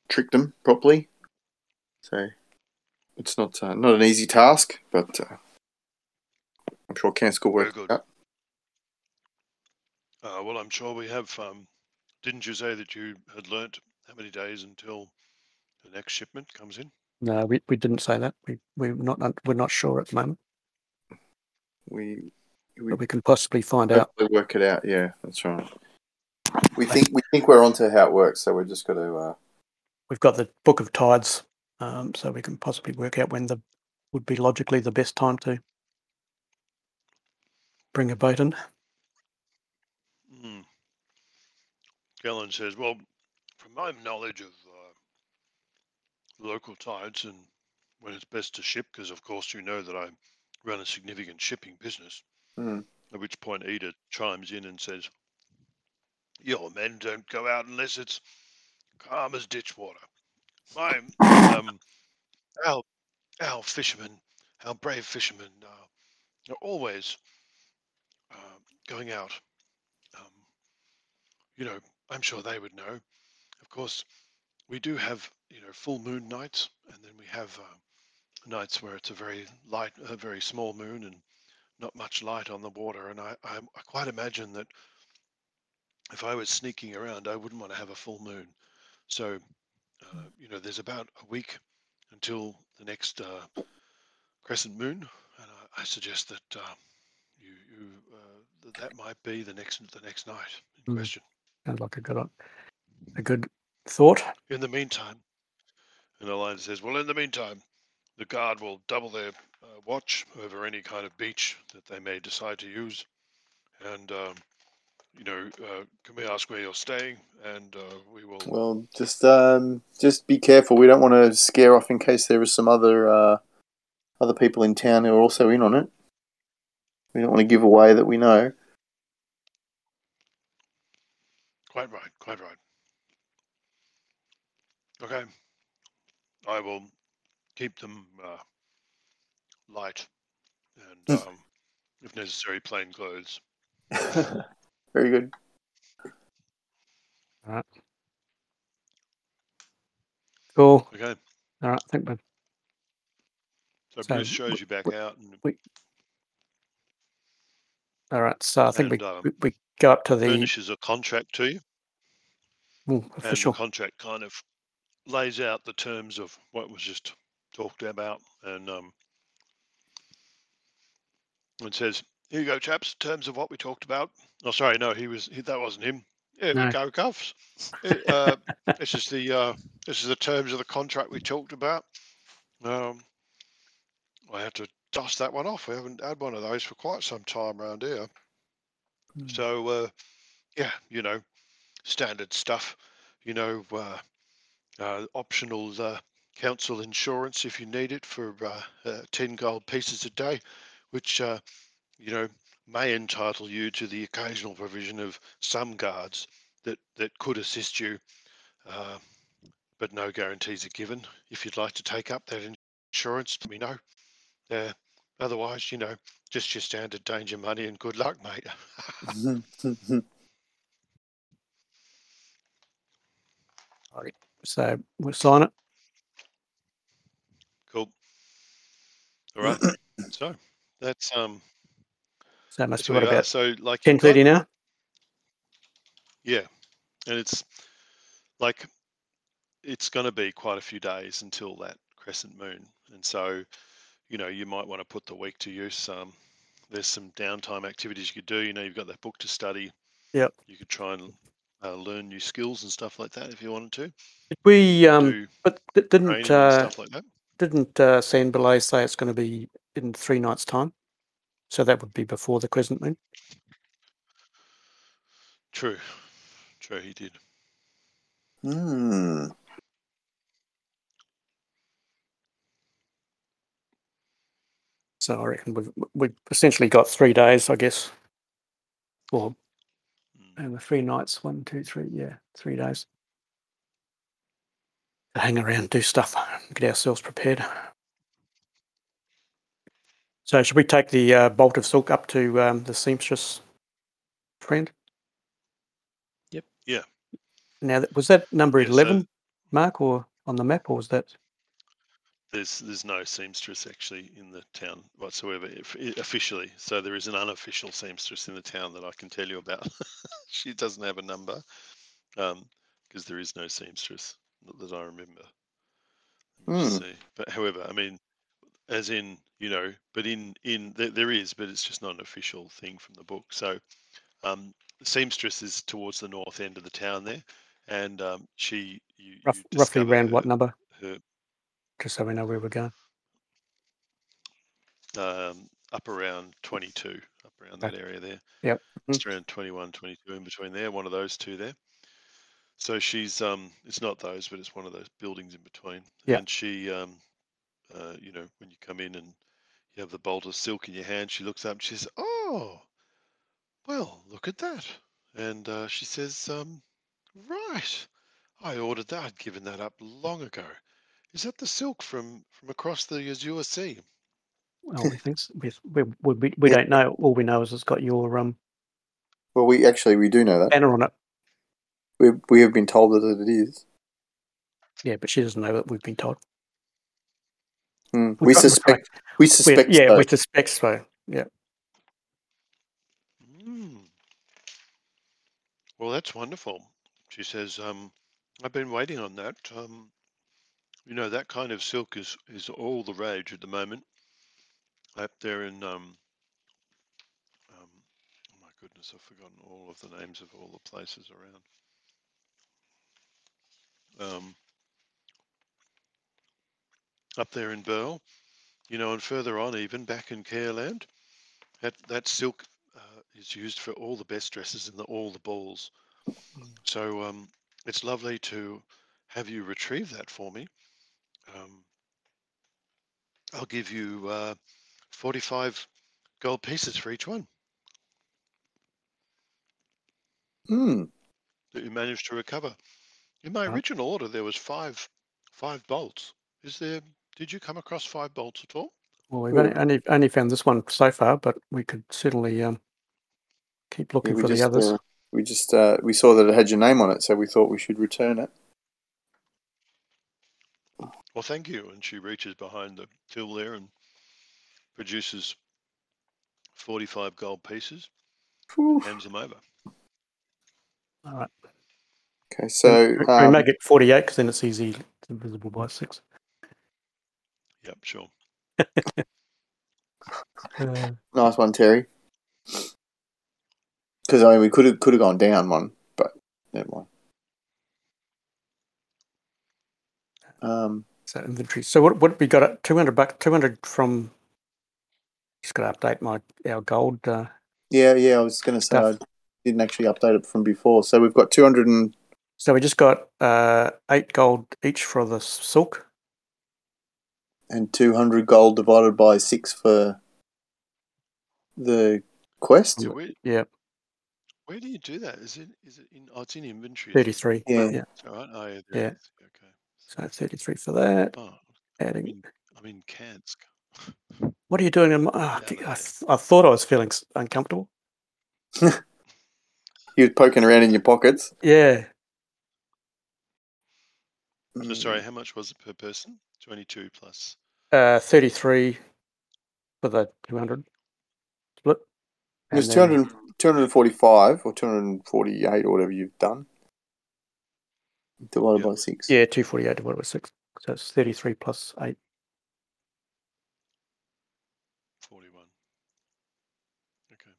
trick them properly. So it's not uh, not an easy task, but uh, I'm sure Cask will Very work good. out. Uh, well, I'm sure we have. Um, didn't you say that you had learnt how many days until the next shipment comes in? No, we, we didn't say that. We we're not we're not sure at the moment, We we but we can possibly find out. hopefully work it out. Yeah, that's right. We think we think we're onto how it works, so we're just got to. Uh, We've got the book of tides, um, so we can possibly work out when the would be logically the best time to bring a boat in. Hmm. Gellan says, "Well, from my knowledge of uh, local tides and when it's best to ship, because of course you know that I run a significant shipping business." Mm. At which point Eda chimes in and says, "Your men don't go out unless it's calm as ditch water. My um, our our fishermen, our brave fishermen, uh, are always uh, going out." Um, you know, I'm sure they would know. Of course, we do have, you know, full moon nights, and then we have uh, nights where it's a very light, a very small moon, and not much light on the water. And I, I, I quite imagine that if I was sneaking around, I wouldn't want to have a full moon. So, uh, you know, there's about a week until the next uh, crescent moon, and I, I suggest that uh, you, you uh, that that might be the next the next night in Mm. question. Sounds like a good a good thought. In the meantime, and Eliander says, well, in the meantime, the guard will double their uh, watch over any kind of beach that they may decide to use. And, um, you know, uh, can we ask where you're staying? And uh, we will. Well, just um, just be careful. We don't want to scare off in case there are some other uh, other people in town who are also in on it. We don't want to give away that we know. Quite right, quite right. Okay. I will keep them uh, light and, um, if necessary, plain clothes. Very good. All right. Cool. Okay. All right. Thank think we're So, So, Bruce shows w- you back w- out. And all right. So I think we, um, we we go up to the furnishes a contract to you. ooh, and official. the contract kind of lays out the terms of what was just talked about and um it says here you go chaps terms of what we talked about. Oh sorry no he was he, that wasn't him. Here No. go cuffs. It, uh, this is the uh this is the terms of the contract we talked about. Um i have to dust that one off. We haven't had one of those for quite some time around here. Hmm. so uh yeah you know standard stuff you know uh uh, optional uh, council insurance if you need it for uh, uh, 10 gold pieces a day, which, uh, you know, may entitle you to the occasional provision of some guards that, that could assist you, uh, but no guarantees are given. If you'd like to take up that insurance, let me know. Uh, otherwise, you know, just your standard danger money and good luck, mate. All right. So we'll sign it. cool. All right. so that's um So it must be what about so like ten thirty now? Yeah, and it's like it's going to be quite a few days until that crescent moon, and so you know you might want to put the week to use. Um, there's some downtime activities you could do. You know, you've got that book to study. Yep. You could try and uh, learn new skills and stuff like that if you wanted to. Did we um but didn't uh stuff like that. Didn't uh San Belay say it's gonna be in three nights' time. So that would be before the crescent moon. True. True, he did. Hmm. So I reckon we've we've essentially got three days, I guess. Or Mm. and the three nights, one, two, three, yeah, three days. To hang around, do stuff, get ourselves prepared. So should we take the uh, bolt of silk up to um, the seamstress friend? Yep. Yeah. Now, that- was that number Yeah, so- eleven, Mark, or on the map, or was that? There's there's no seamstress actually in the town whatsoever if, officially. So there is an unofficial seamstress in the town that I can tell you about. she doesn't have a number because there is no seamstress not that I remember. Let me just Hmm. see. But however, I mean, as in you know, but in in there, there is, but it's just not an official thing from the book. So um, the seamstress is towards the north end of the town there, and um, she you, Rough, you roughly around what number? her Just so we know where we're going. um, up around 22, up around that area there. Yep. Mhm. Just around 21, 22 in between there, one of those two there. So she's, um, it's not those, but it's one of those buildings in between. Yeah. And she, um, uh, you know, when you come in and you have the bolt of silk in your hand, she looks up and she says, Oh, well, look at that. And uh, she says, um, Right, I ordered that, I'd given that up long ago. Is that the silk from, from across the Azure Sea? Well, we think s- we we we, we, we Yeah. don't know. All we know is it's got your um Well, we actually we do know that. banner on it. We we have been told that it is. Yeah, but she doesn't know that we've been told. We're We try- we're suspect. We We, suspect. yeah, so. we suspect so. Yeah. Mm. Well, that's wonderful. She says, um, I've been waiting on that. Um, you know, that kind of silk is, is all the rage at the moment. Up there in, um, um, oh my goodness, I've forgotten all of the names of all the places around. Um, up there in Burle, you know, and further on, even back in Keoland, that, that silk uh, is used for all the best dresses and the, all the balls. So um, it's lovely to have you retrieve that for me. Um, I'll give you uh, 45 gold pieces for each one Hmm. that you managed to recover. In my original order, there was five five bolts. Is there? Did you come across five bolts at all? Well, we've only, only only found this one so far, but we could certainly um keep looking we for just the others. uh, we just uh, we saw that it had your name on it, so we thought we should return it. Well, thank you. And she reaches behind the till there and produces 45 gold pieces, Whew. hands them over. All right. Okay, so we um, make it forty-eight because then it's easy it's divisible by six. Yep, sure. Uh, nice one, Terry. Because I mean, we could have could have gone down one, but never mind. Um, so inventory. So what what we got? At two hundred bucks. Two hundred from. Just got to update my our gold. Uh, yeah, yeah, I was going to say I didn't actually update it from before. So we've got two hundred and so we just got uh eight gold each for the silk. and two hundred gold divided by six for the quest. So where, Yeah, where do you do that? Is it is it in? Oh, it's in inventory. thirty-three. Yeah. yeah. Is that right? Oh, yeah. Yeah. There it is. Okay. So thirty-three for that. Oh, Adding. in- I'm in Kansk. What are you doing? In my, oh, Yeah, I, I thought I was feeling uncomfortable. you were poking around in your pockets. Yeah, So sorry, Mm. how much was it per person? 22 plus. uh, thirty-three for the two hundred split. It was And 200, 245 or 248 or whatever you've done. Divided Yeah. by six. Yeah, two forty-eight divided by six. So it's thirty-three plus eight. 41. Okay.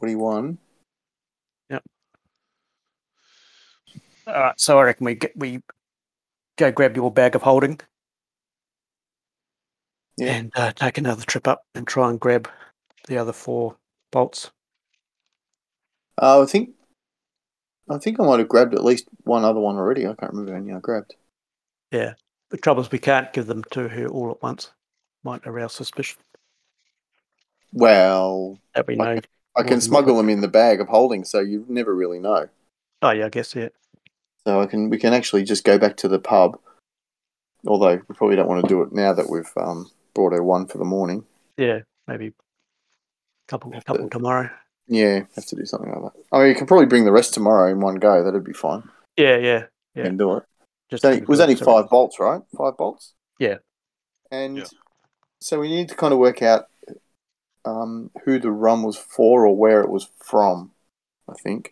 41. All right, so I reckon we get we go grab your bag of holding. Yeah. and uh, take another trip up and try and grab the other four bolts. Uh, I think, I think I might have grabbed at least one other one already. I can't remember how many I grabbed. Yeah. The trouble is we can't give them to her all at once. Might arouse suspicion Well, that we know. I More can smuggle them in the bag of holding, so you never really know. Oh yeah, I guess yeah. So I can we can actually just go back to the pub. Although we probably don't want to do it now that we've um, brought her one for the morning. Yeah, maybe a couple a couple tomorrow. Yeah, have to do something like that. I mean, you can probably bring the rest tomorrow in one go. That'd be fine. Yeah, yeah. Yeah. can do it. Just So it was do only five bolts, right? Five bolts. Yeah. And Yeah. so we need to kind of work out um, who the rum was for or where it was from. I think,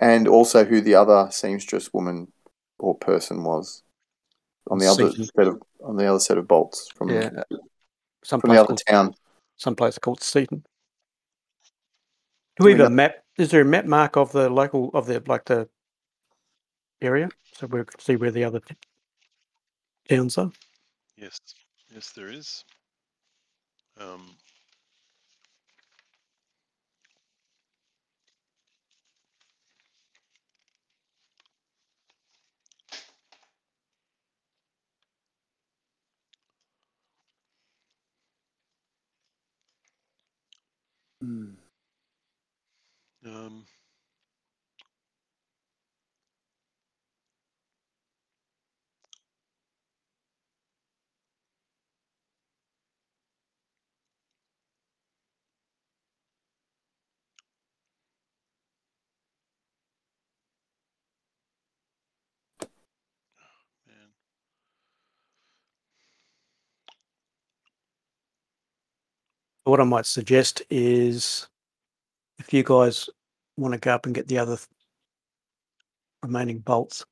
and also who the other seamstress woman or person was on the other Seaton. set of on the other set of bolts from Yeah. Some from the place other called, town. some place called Seaton. Do we we have a map? Is there a map mark of the local of the like the area so we can see where the other t- towns are? Yes, yes, there is. Um, Hmm. um, What I might suggest is if you guys want to go up and get the other th- remaining bolts,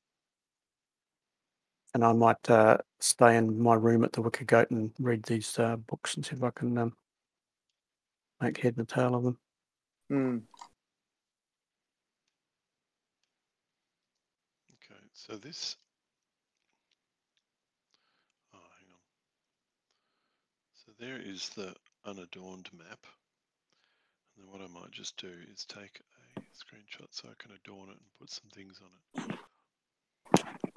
and I might uh, stay in my room at the Wicker Goat and read these uh, books and see if I can um, make head and tail of them. Hmm. okay, so this. Oh, hang on. So there is the unadorned map. And then what I might just do is take a screenshot so I can adorn it and put some things on it.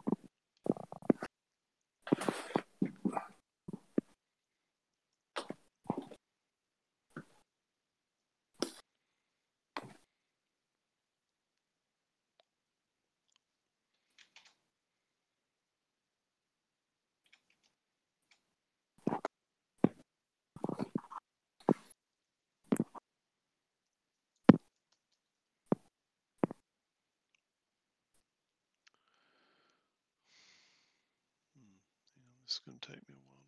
Is going to take me a while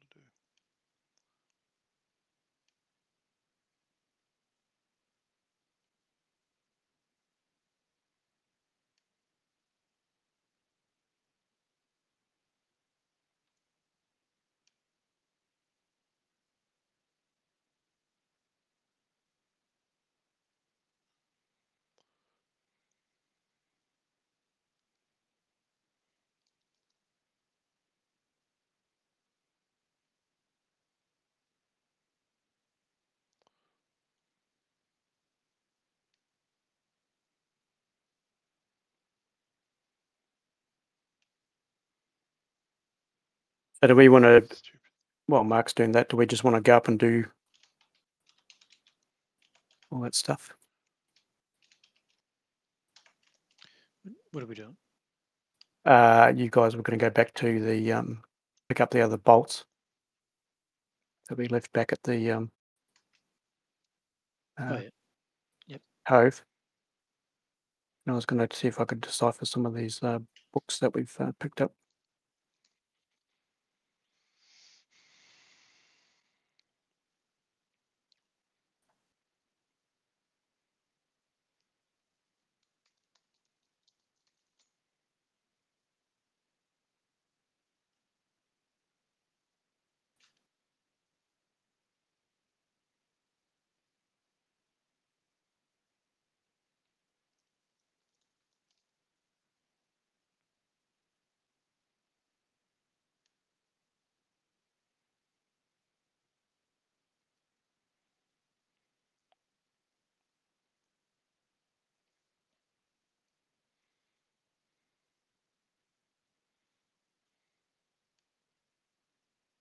So do we want to? Well, Mark's doing that, do we just want to go up and do all that stuff? What are we doing? Uh, you guys were going to go back to the um, pick up the other bolts that we left back at the um, Oh, uh, yeah. Hove. And I was going to see if I could decipher some of these uh, books that we've uh, picked up.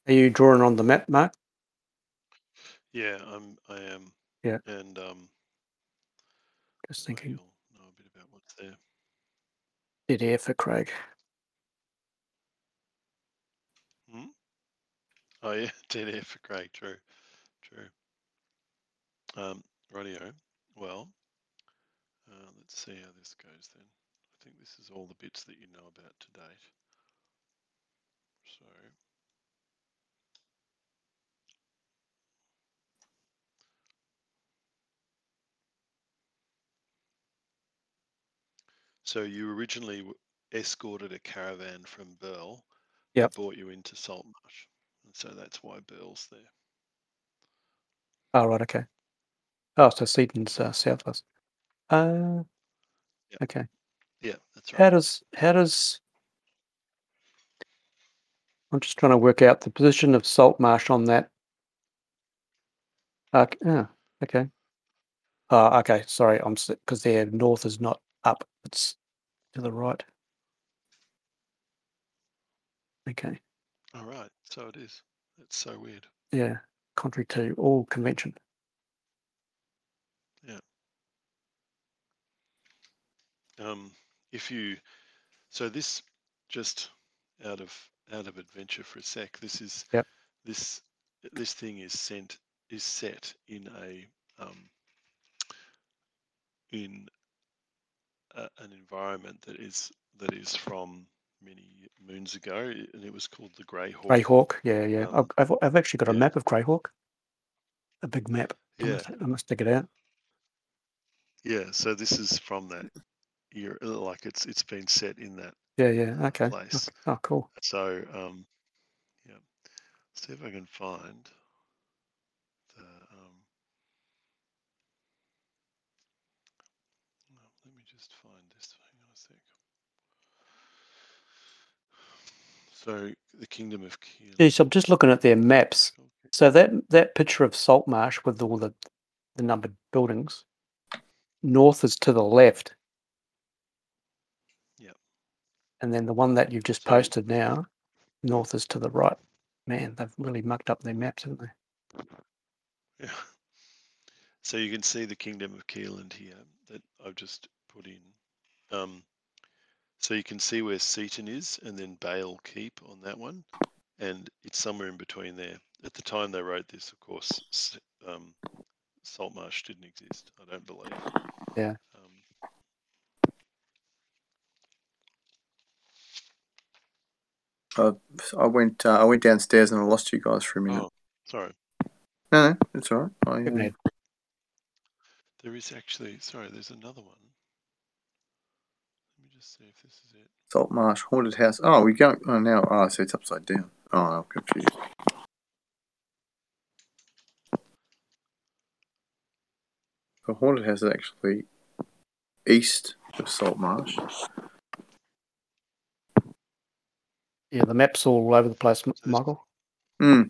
Are you drawing on the map, Mark? Yeah, I'm. I am. Yeah. And um, Just thinking. you'll know a bit about what's there. Dead air for Craig. Hmm? Oh yeah, dead air for Craig. True, true. Um, radio. Well, uh, let's see how this goes then. I think this is all the bits that you know about to date. So. So you originally escorted a caravan from Burle. That Brought you into Saltmarsh, and so that's why Burle's there. Oh, right. Okay. Oh, so Seaton's uh, southwest. Uh, Yeah. okay. Yeah, that's right. How does how does I'm just trying to work out the position of Saltmarsh on that. Uh, yeah, okay. Oh, okay. Sorry, I'm because their north is not up; it's to the right. Okay. All right. So it is. It's so weird. Yeah, contrary to all convention. Yeah. Um, if you, so this just out of out of adventure for a sec. This is Yep. this this thing is sent is set in a um, in a, an environment that is that is from many moons ago, and it was called the Grey Hawk. Greyhawk. Yeah, yeah. Um, I've, I've I've actually got a yeah. map of Greyhawk. A big map. I Yeah, must, I must dig it out. yeah. So this is from that year, like it's it's been set in that Yeah, yeah. Okay. place. Oh, cool. So, um, yeah, see if I can find the. Um, no, let me just find this. Hang on a sec. So, the Kingdom of Keoland. Geez, I'm just looking at their maps. So that that picture of Saltmarsh with all the the numbered buildings, north is to the left. Yep. And then the one that you've just posted now, north is to the right. Man, they've really mucked up their maps, haven't they? Yeah. So you can see the Kingdom of Keoland here that I've just put in. Um, so you can see where Seaton is and then Bale Keep on that one. And it's somewhere in between there. At the time they wrote this, of course, S- um, Saltmarsh didn't exist, I don't believe. Yeah. Um, I, I went uh, I went downstairs and I lost you guys for a minute. oh, sorry. No, no, it's all right. I, Haven't uh, had- There is actually, sorry, there's another one. Let me just see if this is it. Saltmarsh Haunted House. Oh, we go. Oh, now. Oh, so it's upside down. Oh, I'm confused. The Haunted House is actually east of Saltmarsh. Yeah, the map's all over the place, M- So this- Michael. Hmm.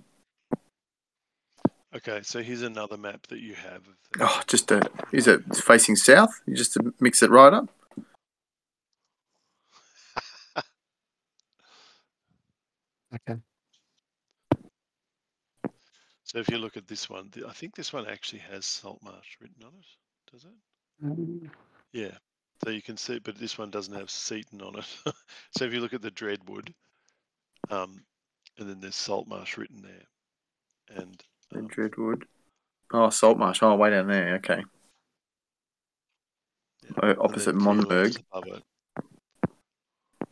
Okay, so here's another map that you have. Of the, Oh, just a. Is it facing south? You just to mix it right up. Okay. So if you look at this one, I think this one actually has Saltmarsh written on it. Does it? Um, Yeah. So you can see, but this one doesn't have Seaton on it. so if you look at the Dreadwood, um, and then there's Saltmarsh written there, and um, Dreadwood. Oh, Saltmarsh. Oh, way down there. Okay. yeah, Uh, opposite Monmurg.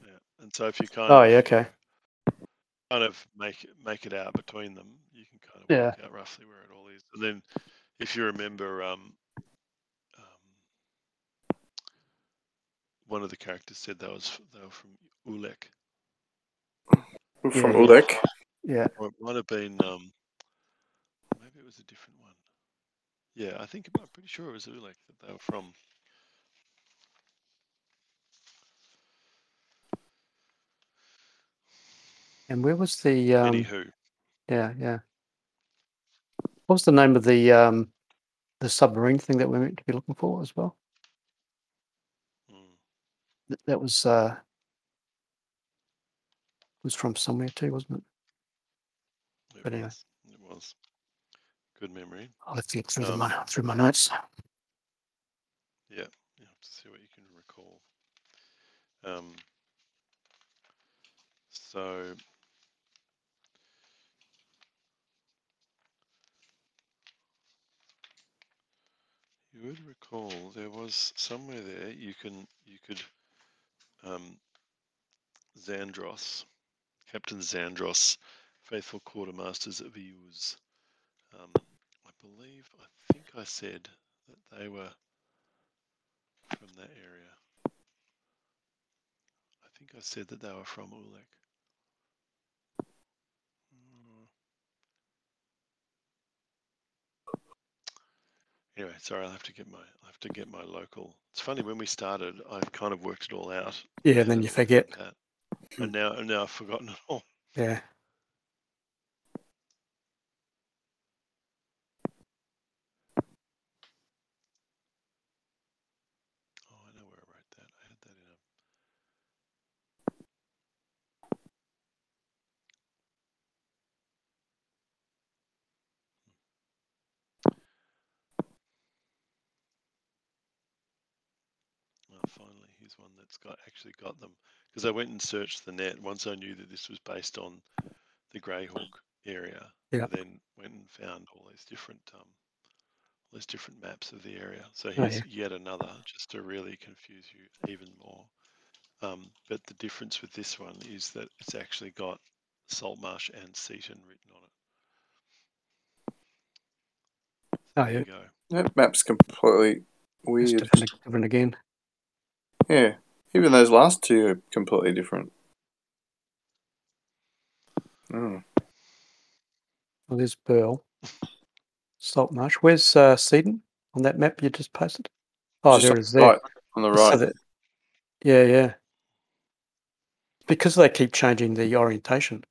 Yeah, and so if you kind Oh, of yeah, okay. Kind of make it- make it out between them, you can kind of Yeah. work out roughly where it all is. And then, if you remember, um, um, one of the characters said that was they were from Ulek, From Yeah, yeah. Ulek. Yeah. or it might have been um, maybe it was a different one. Yeah, I think I'm pretty sure it was Ulek that they were from. And where was the um Anywho, yeah, yeah. What was the name of the um the submarine thing that we're meant to be looking for as well? mm, Th- That was uh was from somewhere too, wasn't it? It But anyway. was. It was. Good memory. I'll have to look through, Um, my, through my notes. Yeah, you have to see what you can recall. Um, so you would recall there was somewhere there you can you could um, Zandros, Captain Zandros, faithful quartermasters of Eus. Um, I believe I think I said that they were from that area. I think I said that they were from Ulek. Anyway, sorry, I'll have to get my I'll have to get my local. It's funny when we started, I kind of worked it all out. Yeah, and then you forget. that. Hmm. And now and now I've forgotten it all. Yeah. Oh, I know where I wrote that. I had that in a. Oh, finally, here's one that's got actually got them because I went and searched the net once I knew that this was based on the Greyhawk area. Yeah. I then went and found all these different um, all these different maps of the area. So Oh, here's yet another just to really confuse you even more. Um, but the difference with this one is that it's actually got Saltmarsh and Seaton written on it. Oh, There yeah. you go. That map's completely It's weird. different, different again. Yeah, even those last two are completely different. Oh. Well, there's Burle. Salt Marsh. Where's uh, Seaton on that map you just posted? Oh, Just there on it is the there. Right, on the So that- yeah, yeah. Because they keep changing the orientation.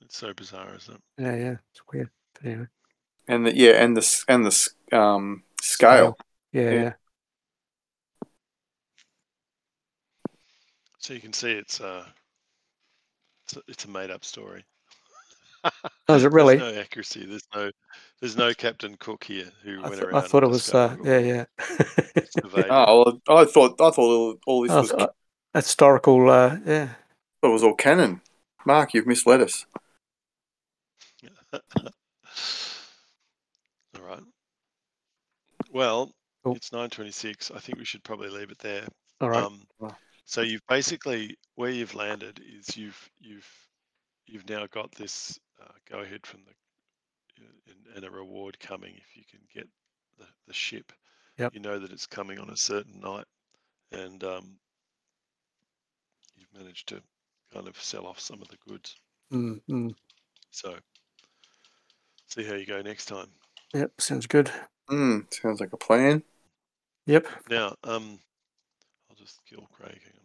It's so bizarre, isn't it? Yeah, yeah. It's weird. But anyway. and the yeah, and the and the s- um scale. Yeah, Yeah. yeah. So you can see it's uh it's a, it's a made up story. Oh, is it really? There's no accuracy. There's no there's no Captain Cook here who I, went th- around. I thought it was. Uh, yeah, yeah. Oh, well, I thought I thought all, all this Oh, was uh, historical. Uh, yeah. it was all canon. Mark, you've misled us. All right. Well, Cool. it's 9:26. I think we should probably leave it there. All right. Um, Right. So you've basically where you've landed is you've you've you've now got this uh, go ahead from the and, and a reward coming if you can get the, the ship. Yep. You know that it's coming on a certain night, and um, you've managed to kind of sell off some of the goods. Mm, mm. So see how you go next time. Yep. Sounds good. Hmm, sounds like a plan. Yep. Now, um, I'll just kill Craig. Hang